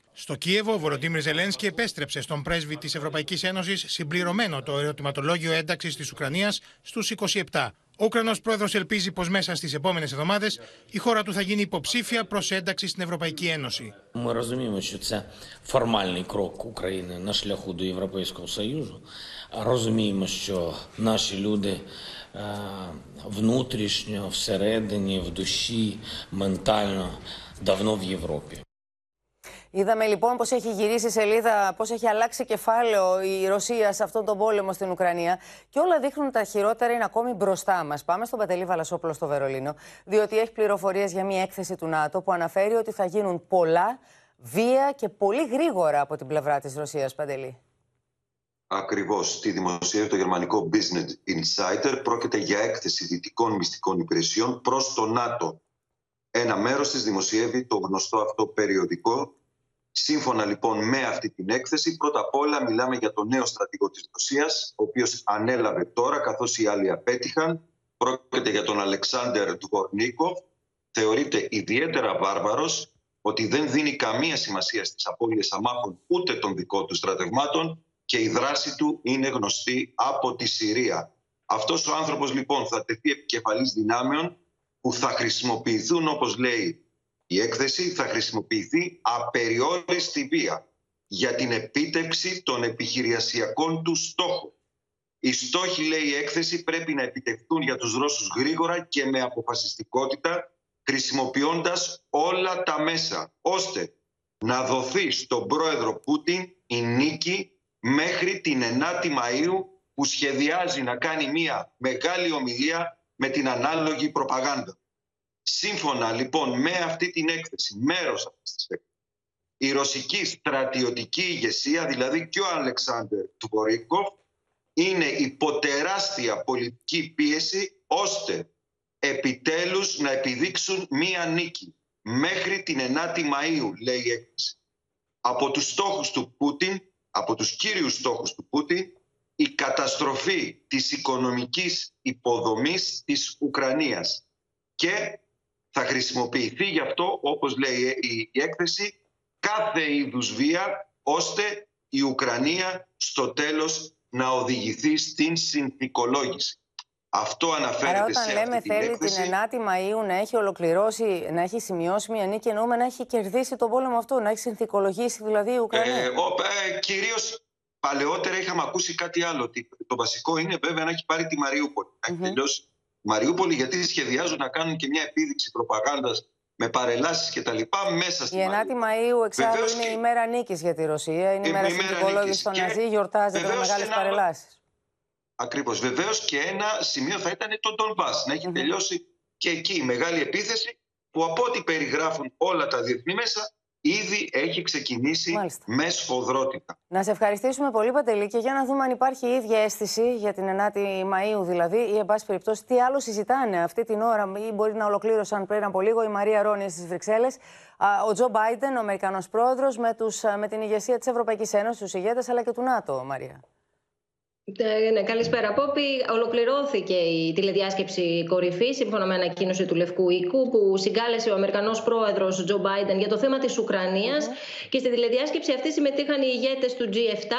Στο Κίεβο, ο Βολοντίμιρ Ζελένσκι επέστρεψε στον πρέσβη τη Ευρωπαϊκή Ένωση συμπληρωμένο το ερωτηματολόγιο ένταξη τη Ουκρανία στου 27. Ο Ουκρανό πρόεδρο ελπίζει πω μέσα στι επόμενε εβδομάδε η χώρα του θα γίνει υποψήφια προ ένταξη στην Ευρωπαϊκή Ένωση. Ми розуміємо, що це формальний крок України на шляху до Європейського Союзу. Розуміємо, що наші люди е, внутрішньо, всередині, в душі, ментально давно в Європі. Είδαμε λοιπόν πώς έχει γυρίσει η σελίδα, πώς έχει αλλάξει κεφάλαιο η Ρωσία σε αυτόν τον πόλεμο στην Ουκρανία και όλα δείχνουν τα χειρότερα είναι ακόμη μπροστά μας. Πάμε στον Παντελή Βαλασόπουλο στο Βερολίνο, διότι έχει πληροφορίες για μια έκθεση του ΝΑΤΟ που αναφέρει ότι θα γίνουν πολλά, βία και πολύ γρήγορα από την πλευρά της Ρωσίας, Παντελή. Ακριβώς. Τη δημοσίευε το γερμανικό Business Insider. Πρόκειται για έκθεση δυτικών μυστικών υπηρεσιών προς το ΝΑΤΟ. Ένα μέρος της δημοσιεύει το γνωστό αυτό περιοδικό Σύμφωνα λοιπόν με αυτή την έκθεση, πρώτα απ' όλα μιλάμε για τον νέο στρατηγό της Ρωσίας, ο οποίος ανέλαβε τώρα καθώς οι άλλοι απέτυχαν. Πρόκειται για τον Αλεξάνδερ Τουγορνίκοφ. Θεωρείται ιδιαίτερα βάρβαρος ότι δεν δίνει καμία σημασία στις απώλειες αμάχων ούτε των δικών του στρατευμάτων και η δράση του είναι γνωστή από τη Συρία. Αυτός ο άνθρωπος λοιπόν θα τεθεί επικεφαλής δυνάμεων που θα χρησιμοποιηθούν όπως λέει η έκθεση θα χρησιμοποιηθεί απεριόριστη βία για την επίτευξη των επιχειριασιακών του στόχων. Οι στόχοι, λέει η έκθεση, πρέπει να επιτευχθούν για τους Ρώσους γρήγορα και με αποφασιστικότητα, χρησιμοποιώντας όλα τα μέσα, ώστε να δοθεί στον πρόεδρο Πούτιν η νίκη μέχρι την 9η Μαΐου που σχεδιάζει να κάνει μια μεγάλη ομιλία με την ανάλογη προπαγάνδα. Σύμφωνα λοιπόν με αυτή την έκθεση, μέρος αυτής της έκθεσης, η ρωσική στρατιωτική ηγεσία, δηλαδή και ο Αλεξάνδρ Τουμπορίκοφ, είναι υποτεράστια πολιτική πίεση ώστε επιτέλους να επιδείξουν μία νίκη μέχρι την 9η Μαΐου, λέει η έκθεση. Από τους στόχους του Πούτιν, από τους κύριους στόχους του Πούτιν, η καταστροφή της οικονομικής υποδομής της Ουκρανίας και θα χρησιμοποιηθεί γι' αυτό, όπως λέει η έκθεση, κάθε είδους βία, ώστε η Ουκρανία στο τέλος να οδηγηθεί στην συνθηκολόγηση. Αυτό αναφέρεται Άρα, όταν σε λέμε αυτή την θέλει έκθεση. την 9η Μαΐου να έχει ολοκληρώσει, να έχει σημειώσει μια νίκη, εννοούμε να έχει κερδίσει τον πόλεμο αυτό, να έχει συνθηκολογήσει δηλαδή η Ουκρανία. Ε, ο, ε, κυρίως παλαιότερα είχαμε ακούσει κάτι άλλο. Ότι το βασικό είναι βέβαια να έχει πάρει τη Μαριούπολη. Να έχει τελειώσει η Μαριούπολη γιατί σχεδιάζουν να κάνουν και μια επίδειξη προπαγάνδας με παρελάσεις και τα λοιπά μέσα στη Η 9η Μαΐου εξάλλου Βεβαίως είναι και- η μέρα νίκης για τη Ρωσία. Είναι η Η μέρα μέρα συνθηκολόγηση νίκης. στον Και Ναζί. Γιορτάζεται με βεβαίως μεγάλες ένα- παρελάσεις. Ακριβώς. Βεβαίως και ένα σημείο θα ήταν το Ντονμπάς, να έχει τελειώσει και εκεί η μεγάλη επίθεση που από ό,τι περιγράφουν όλα τα διεθνή μέσα ήδη έχει ξεκινήσει με σφοδρότητα. Να σε ευχαριστήσουμε πολύ, Παντελή, και για να δούμε αν υπάρχει η ίδια αίσθηση για την 9η Μαΐου δηλαδή, ή εν πάση περιπτώσει τι άλλο συζητάνε αυτή την ώρα, ή μπορεί να ολοκλήρωσαν πριν από λίγο η Μαρία Ρόνια στις Βρυξέλλες, ο Τζο Μπάιντεν, ο Αμερικανός πρόεδρος, με, τους, α, με την ηγεσία της Ευρωπαϊκής Ένωσης, τους ηγέτες αλλά και του ΝΑΤΟ, Μαρία. Ε, ναι, καλησπέρα, Πόπη. Ολοκληρώθηκε η τηλεδιάσκεψη κορυφής, σύμφωνα με ανακοίνωση του Λευκού Οίκου, που συγκάλεσε ο Αμερικανός πρόεδρος Τζο Μπάιντεν για το θέμα της ουκρανια Και στη τηλεδιάσκεψη αυτή συμμετείχαν οι ηγέτες του G7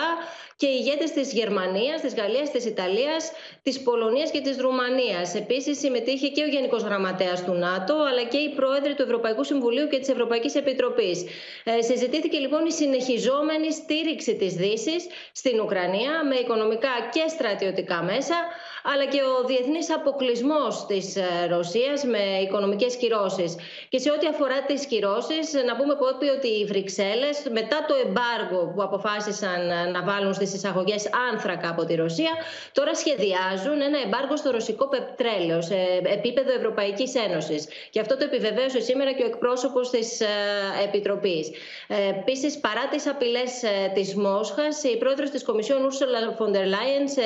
και οι ηγέτες της Γερμανίας, της Γαλλίας, της Ιταλίας, της Πολωνίας και της Ρουμανίας. Επίσης συμμετείχε και ο Γενικός Γραμματέας του ΝΑΤΟ, αλλά και οι πρόεδροι του Ευρωπαϊκού Συμβουλίου και της Ευρωπαϊκής Επιτροπής. Ε, συζητήθηκε λοιπόν η συνεχιζόμενη στήριξη της Δύσης στην Ουκρανία με οικονομικά και στρατιωτικά μέσα, αλλά και ο διεθνής αποκλεισμός της ε, Ρωσίας με οικονομικές κυρώσεις. Και σε ό,τι αφορά τις κυρώσεις, να πούμε Πόπι, ότι οι Βρυξέλλες, μετά το εμπάργο που αποφάσισαν ε, να βάλουν στις εισαγωγές άνθρακα από τη Ρωσία, τώρα σχεδιάζουν ένα εμπάργο στο ρωσικό πετρέλαιο σε επίπεδο Ευρωπαϊκής Ένωσης. Και αυτό το επιβεβαίωσε σήμερα και ο εκπρόσωπος της ε, Επιτροπής. Ε, Επίσης, παρά τις απειλές ε, της Μόσχας, η πρόεδρος της Κομισιόν Ursula von der Leyen σε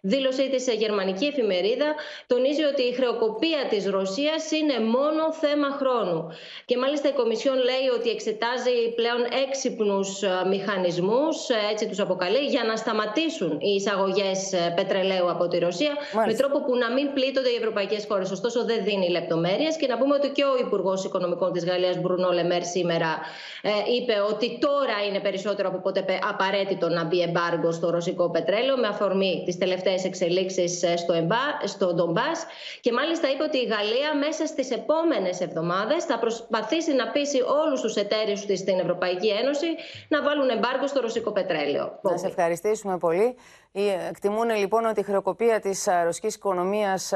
δήλωσή της σε γερμανική εφημερίδα τονίζει ότι η χρεοκοπία της Ρωσίας είναι μόνο θέμα χρόνου. Και μάλιστα η Κομισιόν λέει ότι εξετάζει πλέον έξυπνους ε, μηχανισμούς, ε, έτσι τους αποκαλεί, για να σταματήσουν οι εισαγωγές ε, πετρελαίου από τη Ρωσία με τρόπο που να μην πλήττονται οι ευρωπαϊκές χώρες. Ωστόσο δεν δίνει λεπτομέρειες και να πούμε ότι και ο Υπουργός Οικονομικών της Γαλλίας Μπρουνό Λεμέρ σήμερα ε, είπε ότι τώρα είναι περισσότερο από ποτέ πε- απαραίτητο να μπει εμπάργκο στο ρωσικό πετρέλαιο με αφορμή τις τελευταίες εξελίξεις ε, στο, εμπά, στο Ντομπάς και μάλιστα είπε ότι η Γαλλία μέσα στις επόμενες εβδομάδες θα προσπαθήσει να πείσει όλους τους εταίρους της στην Ευρωπαϊκή Ένωση να βάλουν εμπάργκο στο ρωσικό πετρέλαιο. Να σε ευχαριστήσουμε πολύ. Ε, Εκτιμούν λοιπόν ότι η χρεοκοπία της ρωσικής οικονομίας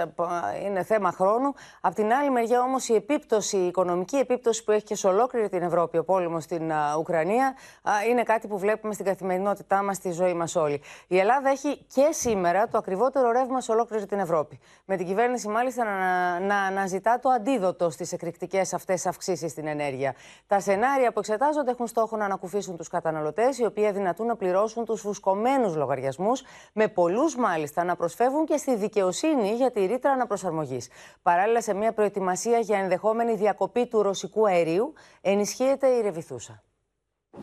είναι θέμα χρόνου. Απ' την άλλη μεριά όμως η επίπτωση, η οικονομική επίπτωση που έχει και σε ολόκληρη την Ευρώπη ο πόλεμος στην α, Ουκρανία α, είναι κάτι που βλέπουμε στην καθημερινότητά μας, στη ζωή μας όλοι. Η Ελλάδα έχει και σήμερα το ακριβότερο ρεύμα σε ολόκληρη την Ευρώπη. Με την κυβέρνηση μάλιστα να, να αναζητά το αντίδοτο στις εκρηκτικές αυτές αυξήσεις στην ενέργεια. Τα σενάρια που εξετάζονται έχουν στόχο να ανακουφίσουν τους καταναλωτές, οι οποίοι αδυνατούν να πληρώσουν τους φουσκωμένους λογαριασμούς, με πολλούς μάλιστα να προσφεύγουν και στη δικαιοσύνη για τη ρήτρα αναπροσαρμογής. Παράλληλα, σε μια προετοιμασία για ενδεχόμενη διακοπή του ρωσικού αερίου, ενισχύεται η Ρεβιθούσα.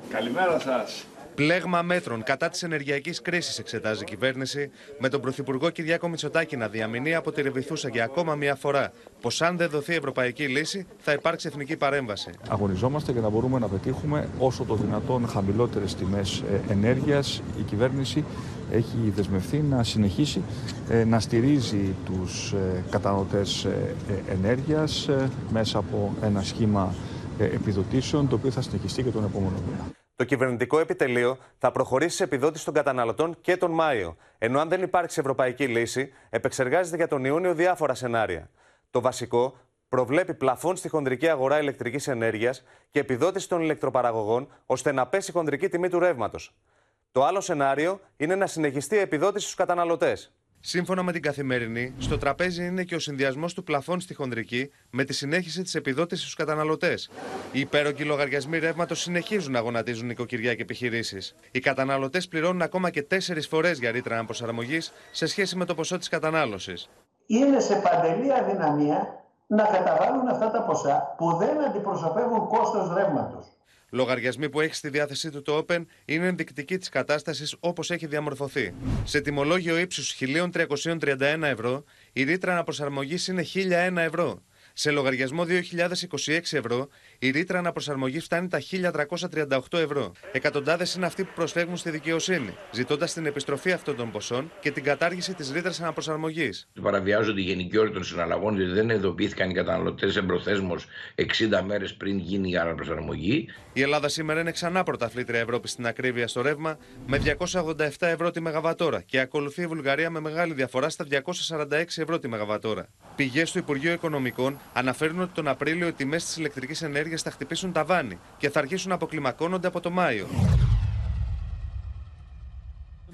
Καλημέρα σας. Πλέγμα μέτρων κατά της ενεργειακής κρίσης εξετάζει η κυβέρνηση, με τον Πρωθυπουργό Κυριάκο Μητσοτάκη να διαμηνεί από τη Ρεβιθούσα για ακόμα μία φορά πως αν δεν δοθεί ευρωπαϊκή λύση θα υπάρξει εθνική παρέμβαση. Αγωνιζόμαστε για να μπορούμε να πετύχουμε όσο το δυνατόν χαμηλότερες τιμές ενέργειας. Η κυβέρνηση έχει δεσμευθεί να συνεχίσει ε, να στηρίζει τους ε, καταναλωτές ε, ενέργειας μέσα από ένα σχήμα επιδοτήσεων το οποίο θα συνεχιστεί και τον επόμενο μήνα. Το κυβερνητικό επιτελείο θα προχωρήσει σε επιδότηση των καταναλωτών και τον Μάιο. Ενώ αν δεν υπάρξει ευρωπαϊκή λύση, επεξεργάζεται για τον Ιούνιο διάφορα σενάρια. Το βασικό προβλέπει πλαφόν στη χονδρική αγορά ηλεκτρικής ενέργειας και επιδότηση των ηλεκτροπαραγωγών ώστε να πέσει η χονδρική τιμή του ρεύματος. Το άλλο σενάριο είναι να συνεχιστεί η επιδότηση στους καταναλωτές. Σύμφωνα με την καθημερινή, στο τραπέζι είναι και ο συνδυασμός του πλαφών στη χονδρική με τη συνέχιση της επιδότησης στους καταναλωτές. Οι υπέρογγοι λογαριασμοί ρεύματος συνεχίζουν να γονατίζουν νοικοκυριά και επιχειρήσεις. Οι καταναλωτές πληρώνουν ακόμα και τέσσερις φορές για ρήτρα αναπροσαρμογής σε σχέση με το ποσό της κατανάλωσης. Είναι σε παντελή αδυναμία να καταβάλουν αυτά τα ποσά που δεν αντιπροσωπεύουν κόστος ρεύματος. Λογαριασμοί που έχει στη διάθεσή του το Open είναι ενδεικτικοί της κατάστασης όπως έχει διαμορφωθεί. Σε τιμολόγιο ύψους 1.331 ευρώ, η ρήτρα αναπροσαρμογής είναι 1.001 ευρώ. Σε λογαριασμό 2.026 ευρώ, Η ρήτρα αναπροσαρμογής φτάνει τα 1.338 ευρώ. Εκατοντάδες είναι αυτοί που προσφεύγουν στη δικαιοσύνη, ζητώντας την επιστροφή αυτών των ποσών και την κατάργηση της ρήτρας αναπροσαρμογής. Παραβιάζονται οι γενικοί όροι των συναλλαγών, διότι δεν ειδοποιήθηκαν οι καταναλωτές εμπροθέσμως 60 μέρες πριν γίνει η αναπροσαρμογή. Η Ελλάδα σήμερα είναι ξανά πρωταθλήτρια Ευρώπης στην ακρίβεια στο ρεύμα με 287 ευρώ τη Μεγαβατόρα και ακολουθεί η Βουλγαρία με μεγάλη διαφορά στα 246 ευρώ τη Μεγαβατόρα. Πηγές του Υπουργείου Οικονομικών αναφέρουν ότι τον Απρίλιο οι τιμές της ηλεκτρικής ενέργειας θα χτυπήσουν τα βάνη και θα αρχίσουν να αποκλιμακώνονται από το Μάιο.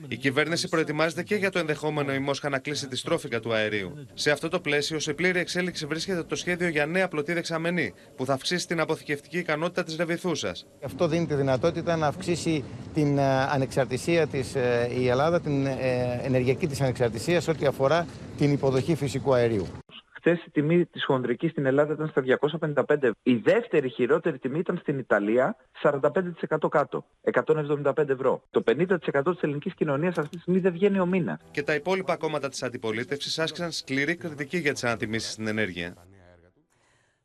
Η κυβέρνηση προετοιμάζεται και για το ενδεχόμενο η Μόσχα να κλείσει τη στρόφικα του αερίου. Σε αυτό το πλαίσιο, σε πλήρη εξέλιξη βρίσκεται το σχέδιο για νέα πλωτή δεξαμενή, που θα αυξήσει την αποθηκευτική ικανότητα της Ρεβιθούσα. Αυτό δίνει τη δυνατότητα να αυξήσει την ε, ανεξαρτησία της ε, η Ελλάδα, την ε, ενεργειακή της ανεξαρτησία ό,τι αφορά την υποδοχή φυσικού αερίου. Χθε η τιμή της χονδρικής στην Ελλάδα ήταν στα 255. Η δεύτερη χειρότερη τιμή ήταν στην Ιταλία, 45% κάτω, 175 ευρώ. Το 50% της ελληνικής κοινωνίας αυτή τη στιγμή δεν βγαίνει ο μήνα. Και τα υπόλοιπα κόμματα της αντιπολίτευσης άσκησαν σκληρή κριτική για τις ανατιμήσεις στην ενέργεια.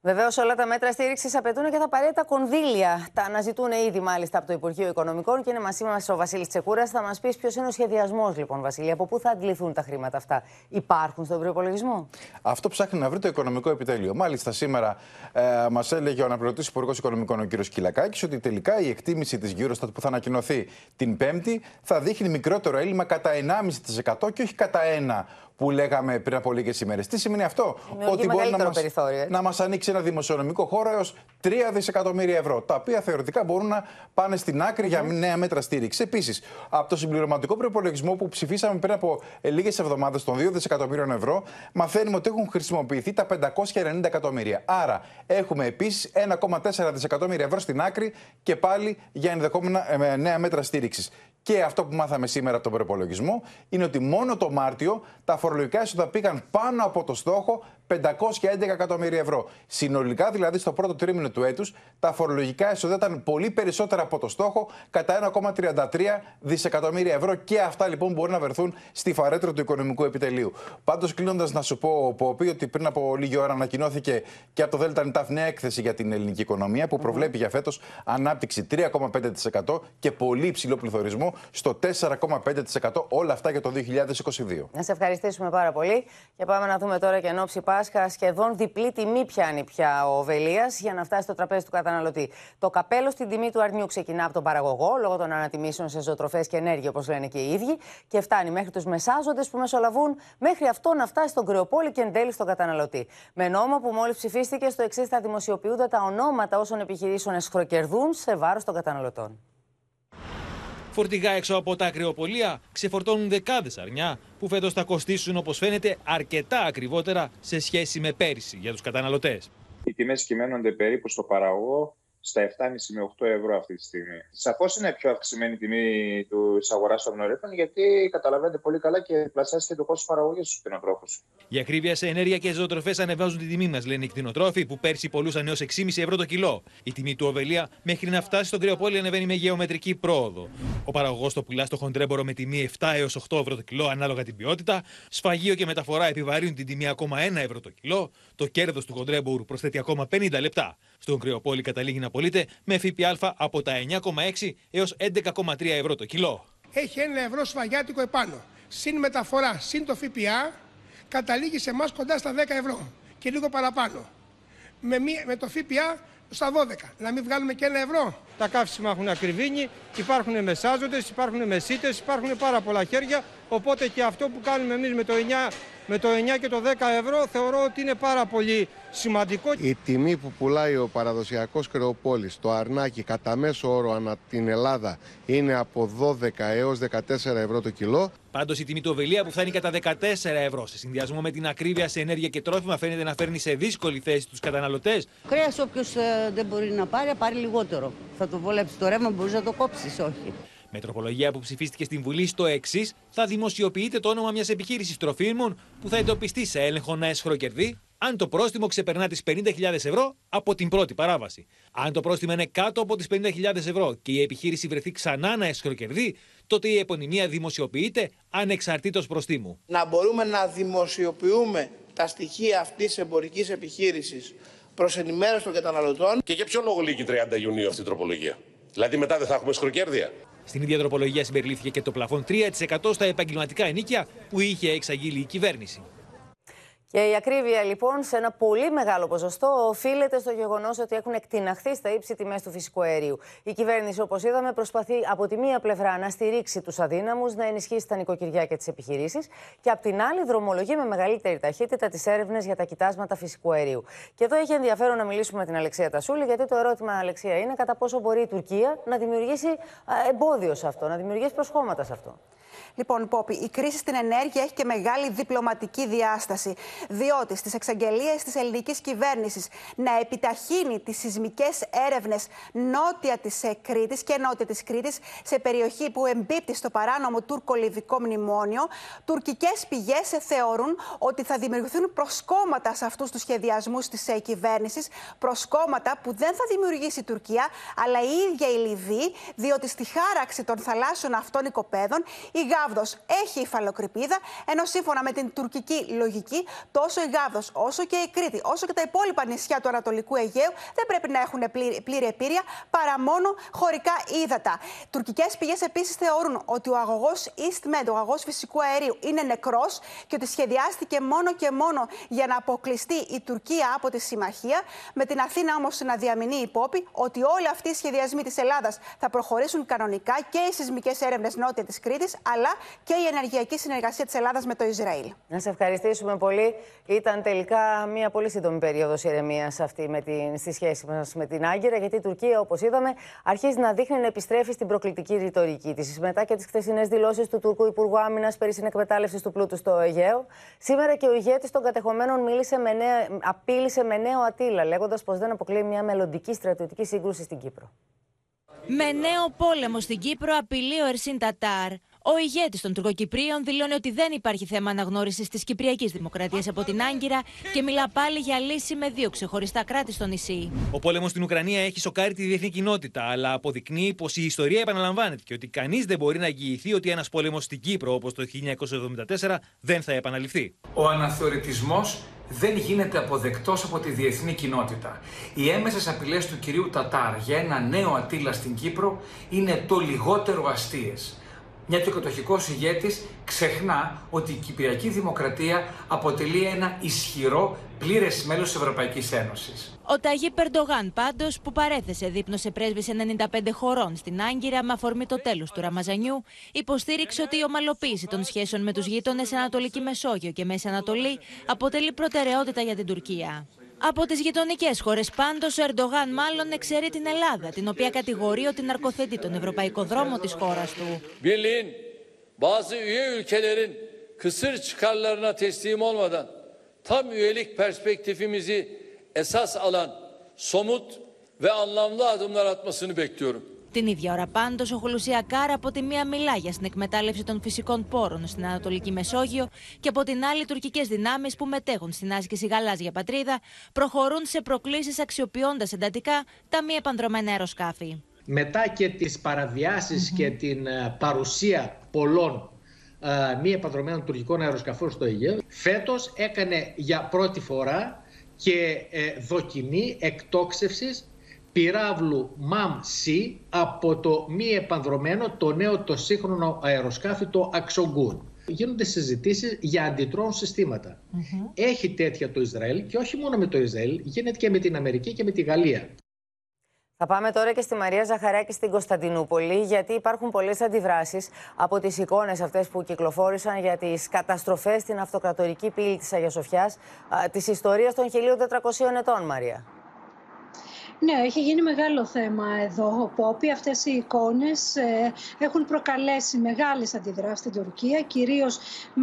Βεβαίως, όλα τα μέτρα στήριξης απαιτούν και τα απαραίτητα κονδύλια. Τα αναζητούν ήδη μάλιστα από το Υπουργείο Οικονομικών και είναι μαζί μα ο Βασίλης Τσεκούρας. Θα μας πεις ποιος είναι ο σχεδιασμός, λοιπόν, Βασίλη, από πού θα αντληθούν τα χρήματα αυτά; Υπάρχουν στον προπολογισμό; Αυτό ψάχνει να βρει το Οικονομικό Επιτέλειο. Μάλιστα, σήμερα ε, μας έλεγε ο αναπληρωτής Υπουργός Οικονομικών, ο κ. Κυλακάκης, ότι τελικά η εκτίμηση της Eurostat που θα ανακοινωθεί την Πέμπτη θα δείχνει μικρότερο έλλειμμα κατά 1,5% και όχι κατά 1% που λέγαμε πριν από λίγες ημέρες. Τι σημαίνει αυτό, Ότι μπορεί να μας, να μας ανοίξει ένα δημοσιονομικό χώρο έως 3 δισεκατομμύρια ευρώ, τα οποία θεωρητικά μπορούν να πάνε στην άκρη για νέα μέτρα στήριξης. Επίσης, από το συμπληρωματικό προπολογισμό που ψηφίσαμε πριν από ε, λίγες εβδομάδες των 2 δισεκατομμύριων ευρώ, μαθαίνουμε ότι έχουν χρησιμοποιηθεί τα 590 εκατομμύρια. Άρα, έχουμε επίσης 1,4 δισεκατομμύρια ευρώ στην άκρη και πάλι για ενδεχόμενα ε, νέα μέτρα στήριξης. Και αυτό που μάθαμε σήμερα από τον προπολογισμό είναι ότι μόνο το Μάρτιο τα φορολογικά έσοδα πήγαν πάνω από το στόχο 511 εκατομμύρια ευρώ. Συνολικά, δηλαδή στο πρώτο τρίμηνο του έτους, τα φορολογικά έσοδα ήταν πολύ περισσότερα από το στόχο, κατά 1,33 δισεκατομμύρια ευρώ. Και αυτά λοιπόν μπορεί να βρεθούν στη φαρέτρο του οικονομικού επιτελείου. Πάντως, κλείνοντας, να σου πω, Πόπι, ότι πριν από λίγη ώρα ανακοινώθηκε και από το ΔΕΛΤΑ ΝΤΑΦ νέα έκθεση για την ελληνική οικονομία που προβλέπει για φέτος ανάπτυξη 3,5% και πολύ υψηλό πληθωρισμό στο 4,5%. Όλα αυτά για το 2022. Να σε ευχαριστήσουμε πάρα πολύ και πάμε να δούμε τώρα και εν ώψη Πάσχα σχεδόν διπλή τιμή πιάνει πια ο Βελίας για να φτάσει στο τραπέζι του καταναλωτή. Το καπέλο στην τιμή του αρνιού ξεκινά από τον παραγωγό λόγω των ανατιμήσεων σε ζωοτροφές και ενέργεια, όπως λένε και οι ίδιοι, και φτάνει μέχρι τους μεσάζοντες που μεσολαβούν μέχρι αυτό να φτάσει στον κρεοπόλη και εν τέλει στον καταναλωτή. Με νόμο που μόλις ψηφίστηκε, στο εξής θα δημοσιοποιούνται τα ονόματα όσων επιχειρήσεων εσχροκερδούν σε βάρος των καταναλωτών. Φορτηγά έξω από τα ακριοπολία ξεφορτώνουν δεκάδες αρνιά που φέτος θα κοστίσουν όπως φαίνεται αρκετά ακριβότερα σε σχέση με πέρυσι για τους καταναλωτές. Οι τιμές κυμαίνονται περίπου στο παραγωγό στα 7,5 με 8 ευρώ αυτή τη στιγμή. Σαφώς είναι πιο αυξημένη η τιμή τη αγορά των νωρίτων, γιατί καταλαβαίνετε πολύ καλά και πλασιάζει το κόστος παραγωγής στους κτηνοτρόφους. Η ακρίβεια σε ενέργεια και ζωοτροφές ανεβάζουν τη τιμή μας, λένε οι κτηνοτρόφοι, που πέρσι πολλούσαν έως 6,5 ευρώ το κιλό. Η τιμή του οβελία μέχρι να φτάσει στον κρεοπόλι ανεβαίνει με γεωμετρική πρόοδο. Ο παραγωγός το πουλά στο χοντρέμπορο με τιμή 7 έως 8 ευρώ το κιλό ανάλογα την ποιότητα. Σφαγείο και μεταφορά επιβαρύνουν την τιμή ακόμα 1 ευρώ το κιλό. Το κέρδος του χοντρέμπορου προσθέτει ακόμα 50 λεπτά. Στον κρεοπόλι καταλήγει να πωλείται με ΦΠΑ από τα 9,6 έως 11,3 ευρώ το κιλό. Έχει ένα ευρώ σφαγιάτικο επάνω. Συν μεταφορά, συν το ΦΠΑ, καταλήγει σε εμάς κοντά στα 10 ευρώ και λίγο παραπάνω. Με, με το ΦΠΑ στα 12. Να μην βγάλουμε και ένα ευρώ. Τα καύσιμα έχουν ακριβήνει, υπάρχουν μεσάζοντες, υπάρχουν μεσίτες, υπάρχουν πάρα πολλά χέρια. Οπότε και αυτό που κάνουμε εμείς με το 9 με το 9 και το 10 ευρώ θεωρώ ότι είναι πάρα πολύ σημαντικό. Η τιμή που πουλάει ο παραδοσιακός κρεοπόλης, το αρνάκι κατά μέσο όρο ανά την Ελλάδα είναι από 12 έως 14 ευρώ το κιλό. Πάντως η τιμή του οβελία που φτάνει κατά 14 ευρώ σε συνδυασμό με την ακρίβεια σε ενέργεια και τρόφιμα φαίνεται να φέρνει σε δύσκολη θέση τους καταναλωτές. Κρέα όποιος ε, δεν μπορεί να πάρει, πάρει λιγότερο. Θα το βολέψει το ρεύμα, μπορείς να το κόψεις, όχι. Με τροπολογία που ψηφίστηκε στην Βουλή στο εξής, θα δημοσιοποιείται το όνομα μιας επιχείρησης τροφίμων που θα εντοπιστεί σε έλεγχο να εσχροκερδεί αν το πρόστιμο ξεπερνά τις 50.000 ευρώ από την πρώτη παράβαση. Αν το πρόστιμο είναι κάτω από τις 50.000 ευρώ και η επιχείρηση βρεθεί ξανά να εσχροκερδεί, τότε η επωνυμία δημοσιοποιείται ανεξαρτήτως προστίμου. Να μπορούμε να δημοσιοποιούμε τα στοιχεία αυτής της εμπορικής επιχείρησης προς ενημέρωση των καταναλωτών. Και για ποιο λόγο λύγει 30 Ιουνίου αυτή η τροπολογία; Δηλαδή μετά δεν θα έχουμε σκροκέρδια. Στην ίδια τροπολογία συμπεριλήφθηκε και το πλαφόν 3% στα επαγγελματικά ενίκια που είχε εξαγγείλει η κυβέρνηση. Και η ακρίβεια λοιπόν σε ένα πολύ μεγάλο ποσοστό οφείλεται στο γεγονός ότι έχουν εκτιναχθεί στα ύψη τιμές του φυσικού αερίου. Η κυβέρνηση, όπως είδαμε, προσπαθεί από τη μία πλευρά να στηρίξει τους αδύναμους, να ενισχύσει τα νοικοκυριά και τις επιχειρήσεις, και από την άλλη δρομολογεί με μεγαλύτερη ταχύτητα τις έρευνες για τα κοιτάσματα φυσικού αερίου. Και εδώ έχει ενδιαφέρον να μιλήσουμε με την Αλεξία Τασούλη, γιατί το ερώτημα, Αλεξία, είναι κατά πόσο μπορεί η Τουρκία να δημιουργήσει εμπόδιο σε αυτό, να δημιουργήσει προσχώματα σε αυτό. Λοιπόν, Πόπη, η κρίση στην ενέργεια έχει και μεγάλη διπλωματική διάσταση. Διότι στις εξαγγελίες της ελληνικής κυβέρνησης να επιταχύνει τις σεισμικές έρευνες νότια της ε, Κρήτης και νότια της Κρήτης, σε περιοχή που εμπίπτει στο παράνομο τουρκο-λιβικό μνημόνιο, τουρκικές πηγές θεωρούν ότι θα δημιουργηθούν προσκόμματα σε αυτούς τους σχεδιασμούς της ε, κυβέρνησης. Προσκόμματα που δεν θα δημιουργήσει η Τουρκία, αλλά η ίδια η Λιβύη, διότι στη χάραξη των θαλάσσιων αυτών οικοπαίδων η Γάβδος έχει υφαλοκρηπίδα, ενώ σύμφωνα με την τουρκική λογική, τόσο η Γάβδος όσο και η Κρήτη, όσο και τα υπόλοιπα νησιά του Ανατολικού Αιγαίου δεν πρέπει να έχουν πλήρη, πλήρη επίρρεια παρά μόνο χωρικά ύδατα. Τουρκικές πηγές επίσης θεωρούν ότι ο αγωγός EastMed, ο αγωγός φυσικού αερίου, είναι νεκρός και ότι σχεδιάστηκε μόνο και μόνο για να αποκλειστεί η Τουρκία από τη συμμαχία. Με την Αθήνα όμως να διαμηνεί υπόπη ότι όλοι αυτοί οι σχεδιασμοί της Ελλάδας θα προχωρήσουν κανονικά και οι σεισμικές έρευνες νότια της Κρήτης, αλλά και η ενεργειακή συνεργασία της Ελλάδας με το Ισραήλ. Να σε ευχαριστήσουμε πολύ. Ήταν τελικά μια πολύ σύντομη περίοδος ηρεμίας αυτή με την, στη σχέση μας με την Άγκυρα, γιατί η Τουρκία, όπως είδαμε, αρχίζει να δείχνει να επιστρέφει στην προκλητική ρητορική της. Μετά και τις χθεσινές δηλώσεις του Τουρκού Υπουργού Άμυνας περί συνεκμετάλλευσης του πλούτου στο Αιγαίο, σήμερα και ο ηγέτης των κατεχομένων μίλησε με νέα, απείλησε με νέο ατύλα, λέγοντας πως δεν αποκλείει μια μελλοντική στρατιωτική σύγκρουση στην Κύπρο. Με νέο πόλεμο στην Κύπρο απειλεί ο Ερσίν Τατάρ. Ο ηγέτης των Τουρκοκυπρίων δηλώνει ότι δεν υπάρχει θέμα αναγνώρισης της Κυπριακής Δημοκρατίας από την Άγκυρα και μιλά πάλι για λύση με δύο ξεχωριστά κράτη στο νησί. Ο πόλεμος στην Ουκρανία έχει σοκάρει τη διεθνή κοινότητα, αλλά αποδεικνύει πως η ιστορία επαναλαμβάνεται και ότι κανείς δεν μπορεί να εγγυηθεί ότι ένας πόλεμος στην Κύπρο όπως το 1974 δεν θα επαναληφθεί. Ο αναθεωρητισμός δεν γίνεται αποδεκτός από τη διεθνή κοινότητα. Οι έμεσες απειλές του κυρίου Τατάρ για ένα νέο Ατήλα στην Κύπρο είναι το λιγότερο αστείες μια και ο κατοχικός ηγέτης ξεχνά ότι η Κυπριακή Δημοκρατία αποτελεί ένα ισχυρό πλήρες μέλος της Ευρωπαϊκής Ένωσης. Ο Ταγί Περντογάν, πάντως, που παρέθεσε δείπνο σε πρέσβη 95 χωρών στην Άγκυρα με αφορμή το τέλος του Ραμαζανιού, υποστήριξε ότι η ομαλοποίηση των σχέσεων με τους γείτονες Ανατολική Μεσόγειο και Μέση Ανατολή αποτελεί προτεραιότητα για την Τουρκία. Από τι γειτονικέ χώρε, πάντω, ο Ερντογάν μάλλον εξαιρεί την Ελλάδα, την οποία κατηγορεί ότι ναρκοθετεί τον ευρωπαϊκό δρόμο τη χώρα του. Birliğin bazı üye ülkelerin kısır çıkarlarına teslim olmadan tam üyelik perspektifimizi esas alan somut ve anlamlı adımlar atmasını bekliyorum. Την ίδια ώρα πάντως, ο Χολουσιακάρα από τη μία μιλά για στην εκμετάλλευση των φυσικών πόρων στην Ανατολική Μεσόγειο και από την άλλη τουρκικές δυνάμεις που μετέχουν στην άσκηση γαλάζια πατρίδα προχωρούν σε προκλήσεις αξιοποιώντας εντατικά τα μη επανδρομένα αεροσκάφη. Μετά και τις παραβιασεις και την ε, παρουσία πολλών ε, μη επανδρομένων τουρκικών αεροσκαφών στο Αιγαίο, φέτος έκανε για πρώτη φορά και ε, δοκιμή εκτόξευσης πυράβλου MAM-C από το μη επανδρομένο, το νέο, το σύγχρονο αεροσκάφι, το Αξογκούν. Γίνονται συζητήσεις για αντιτρών συστήματα. Έχει τέτοια το Ισραήλ και όχι μόνο με το Ισραήλ, γίνεται και με την Αμερική και με τη Γαλλία. Θα πάμε τώρα και στη Μαρία Ζαχαράκη στην Κωνσταντινούπολη, γιατί υπάρχουν πολλές αντιδράσεις από τις εικόνες αυτές που κυκλοφόρησαν για τις καταστροφές στην αυτοκρατορική πύλη της Αγία Σοφιά, της ιστορίας των 1400 ετών, Μαρία. Ναι, έχει γίνει μεγάλο θέμα εδώ ο Πόπι. Αυτές οι εικόνες ε, έχουν προκαλέσει μεγάλες αντιδράσεις στην Τουρκία, κυρίως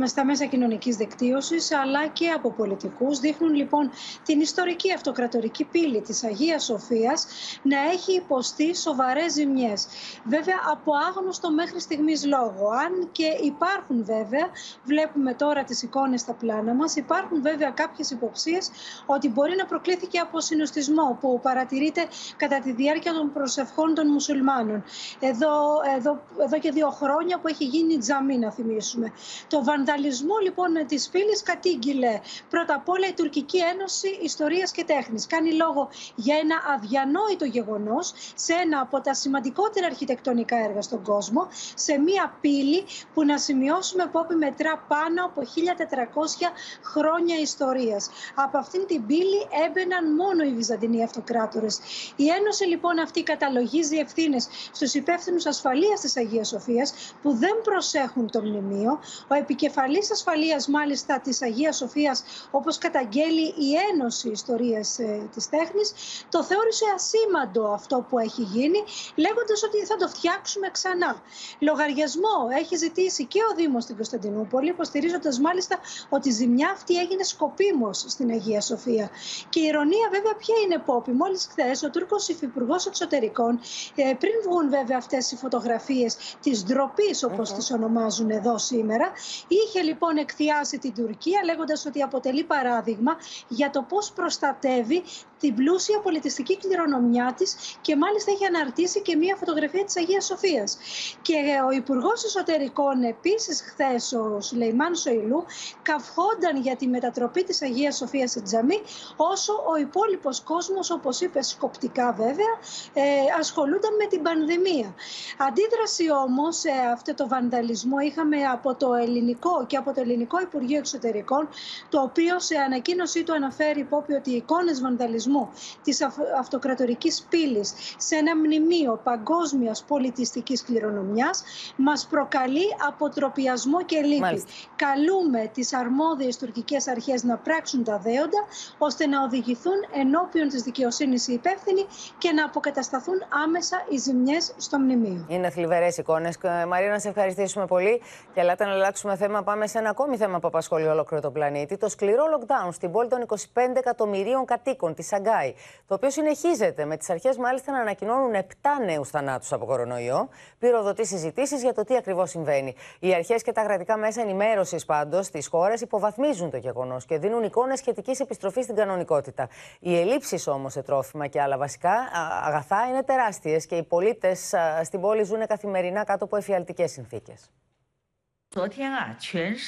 στα μέσα κοινωνικής δικτύωσης, αλλά και από πολιτικούς. Δείχνουν λοιπόν την ιστορική αυτοκρατορική πύλη της Αγίας Σοφίας να έχει υποστεί σοβαρές ζημιές. Βέβαια από άγνωστο μέχρι στιγμής λόγο. Αν και υπάρχουν βέβαια, βλέπουμε τώρα τις εικόνες στα πλάνα μας, υπάρχουν βέβαια κάποιες υποψίες ότι μπορεί να προκλήθηκε από συνοστισμό που παρατηρεί τηρείται κατά τη διάρκεια των προσευχών των μουσουλμάνων. Εδώ, εδώ, εδώ και δύο χρόνια που έχει γίνει τζαμί, να θυμίσουμε. Το βανδαλισμό λοιπόν της πύλη κατήγγειλε πρώτα απ' όλα η Τουρκική Ένωση Ιστορίας και Τέχνης. Κάνει λόγο για ένα αδιανόητο γεγονός σε ένα από τα σημαντικότερα αρχιτεκτονικά έργα στον κόσμο, σε μία πύλη που να σημειώσουμε Πόπη μετρά πάνω από 1400 χρόνια ιστορίας. Από αυτήν την πύλη έμπαιναν μόνο οι Βυζαντινοί αυτοκράτορες. Η Ένωση λοιπόν αυτή καταλογίζει ευθύνες στους υπεύθυνους ασφαλείας της Αγίας Σοφίας που δεν προσέχουν το μνημείο. Ο επικεφαλής ασφαλείας μάλιστα της Αγίας Σοφίας όπως καταγγέλει η Ένωση Ιστορίας ε, της Τέχνης το θεώρησε ασήμαντο αυτό που έχει γίνει λέγοντας ότι θα το φτιάξουμε ξανά. Λογαριασμό έχει ζητήσει και ο Δήμος στην Κωνσταντινούπολη, υποστηρίζοντας μάλιστα ότι η ζημιά αυτή έγινε σκοπίμως στην Αγία Σοφία. Και η ηρωνία, βέβαια, ποια είναι πόπη. Μόλις χθες ο Τούρκος Υφυπουργός Εξωτερικών, ε, πριν βγουν βέβαια αυτές οι φωτογραφίες της ντροπής, όπως mm τις ονομάζουν εδώ σήμερα, είχε λοιπόν εκθιάσει την Τουρκία, λέγοντας ότι αποτελεί παράδειγμα για το πώς προστατεύει την πλούσια πολιτιστική κληρονομιά της και μάλιστα έχει αναρτήσει και μία φωτογραφία της Αγίας Σοφίας. Και ο Υπουργός Εσωτερικών επίσης χθες, ο Σουλεϊμάν Σοηλού, καυχόνταν για τη μετατροπή της Αγίας Σοφίας σε τζαμί, όσο ο υπόλοιπος κόσμος, όπως είπε σκοπτικά βέβαια, ε, ασχολούνταν με την πανδημία. Αντίδραση όμως σε αυτό το βανδαλισμό είχαμε από το ελληνικό και από το ελληνικό Υπουργείο Εξωτερικών, το οποίο σε ανακοίνωσή του αναφέρει υπόπει ότι οι εικόνες βανδαλισμού της αυτοκρατορικής πύλης σε ένα μνημείο παγκόσμιας πολιτιστικής κληρονομιάς μας προκαλεί αποτροπιασμό και λύπη. Μάλιστα. Καλούμε τις αρμόδιες τουρκικές αρχές να πράξουν τα δέοντα ώστε να οδηγηθούν ενώπιον της δικαιοσύνης οι υπεύθυνοι και να αποκατασταθούν άμεσα οι ζημιές στο μνημείο. Είναι θλιβερές εικόνες. Μαρία, να σε ευχαριστήσουμε πολύ. Και ελάτε να αλλάξουμε θέμα. Πάμε σε ένα ακόμη θέμα που απασχολεί ολόκληρο τον πλανήτη. Το σκληρό lockdown στην πόλη των 25 εκατομμυρίων κατοίκων της Σαγκάη, το οποίο συνεχίζεται με τις αρχές μάλιστα να ανακοινώνουν 7 νέους θανάτους από κορονοϊό, πυροδοτεί συζητήσεις για το τι ακριβώς συμβαίνει. Οι αρχές και τα κρατικά μέσα ενημέρωσης πάντως τη χώρα υποβαθμίζουν το γεγονός και δίνουν εικόνες σχετικής επιστροφής στην κανονικότητα. Οι ελλείψεις όμως σε τρόφιμα και άλλα βασικά αγαθά είναι τεράστιες και οι πολίτες στην πόλη ζουν καθημερινά κάτω από εφιαλτικές συνθήκες.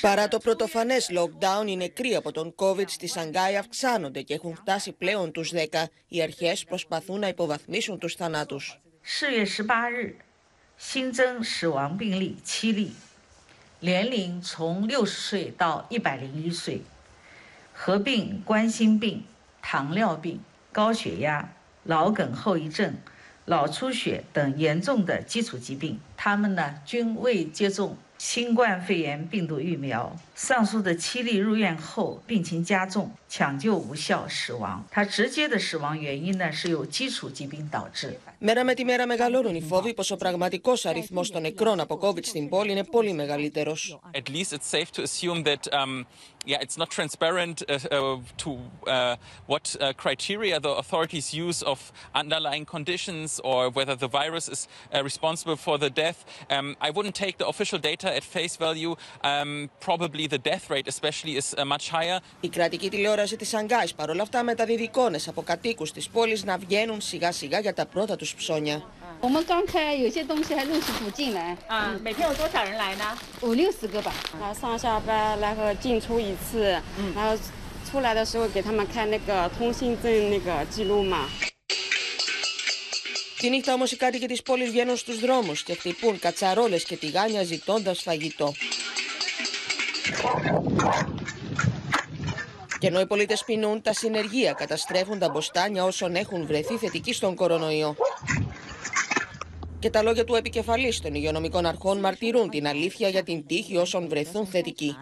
Παρά το πρωτοφανέ lockdown, οι νεκροί από τον COVID στη Σανγκάη αυξάνονται και έχουν φτάσει πλέον τους 10. Οι αρχές προσπαθούν να υποβαθμίσουν τους θανάτους. 4月18日，新增死亡病例七例，年龄从六十岁到一百零一岁，合并冠心病、糖尿病、高血压、脑梗后遗症、脑出血等严重的基础疾病，他们呢均未接种 新冠肺炎病毒疫苗，上述的七例入院后病情加重，抢救无效死亡。他直接的死亡原因呢是由基础疾病导致。 Μέρα με τη μέρα μεγαλώνουν οι φόβοι πως ο πραγματικός αριθμός των νεκρών από COVID στην πόλη είναι πολύ μεγαλύτερος. At least it's safe to assume that um, yeah, it's not transparent uh, uh, to uh, what uh, criteria the authorities use of underlying conditions or whether the virus is uh, responsible for the death. Um, I wouldn't take the official data at face value. Um, probably the death rate especially is uh, much higher. Η κρατική τηλεόραση τηλεόραση της Σανγκάη αυτά μεταδίδει εικόνε από κατοίκους της πόλης να βγαίνουν σιγά σιγά για τα πρώτα τους ψώνια. Τη νύχτα όμως οι κάτοικοι της πόλης βγαίνουν στους δρόμους και χτυπούν κατσαρόλες και τηγάνια ζητώντας φαγητό. Και ενώ οι πολίτες πεινούν, τα συνεργεία καταστρέφουν τα μποστάνια όσων έχουν βρεθεί θετικοί στον κορονοϊό. Και τα λόγια του επικεφαλής των υγειονομικών αρχών μαρτυρούν την αλήθεια για την τύχη όσων βρεθούν θετικοί.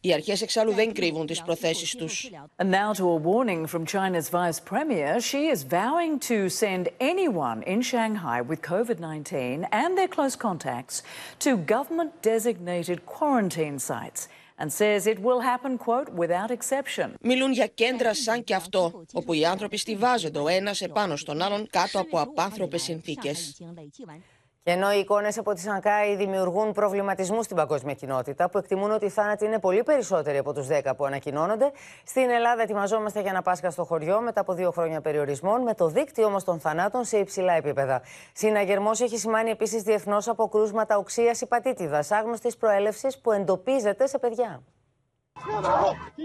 Οι αρχές εξάλλου δεν κρύβουν τις προθέσεις τους. And now to a warning from China's vice premier, she is vowing to send anyone in Shanghai with COVID-19 and their close contacts to government-designated quarantine sites. And says it will happen, quote, without exception. Μιλούν για κέντρα σαν και αυτό, όπου οι άνθρωποι στηβάζονται ο ένας επάνω στον άλλον κάτω από απάνθρωπες συνθήκες. Και ενώ οι εικόνες από τη Σανκάη δημιουργούν προβληματισμούς στην παγκόσμια κοινότητα, που εκτιμούν ότι οι θάνατοι είναι πολύ περισσότεροι από τους 10 που ανακοινώνονται, στην Ελλάδα ετοιμαζόμαστε για ένα Πάσχα στο χωριό μετά από δύο χρόνια περιορισμών, με το δίκτυο όμως των θανάτων σε υψηλά επίπεδα. Συναγερμός έχει σημάνει επίσης διεθνώς από κρούσματα οξίας υπατήτηδας, άγνωστης προέλευσης που εντοπίζεται σε παιδιά.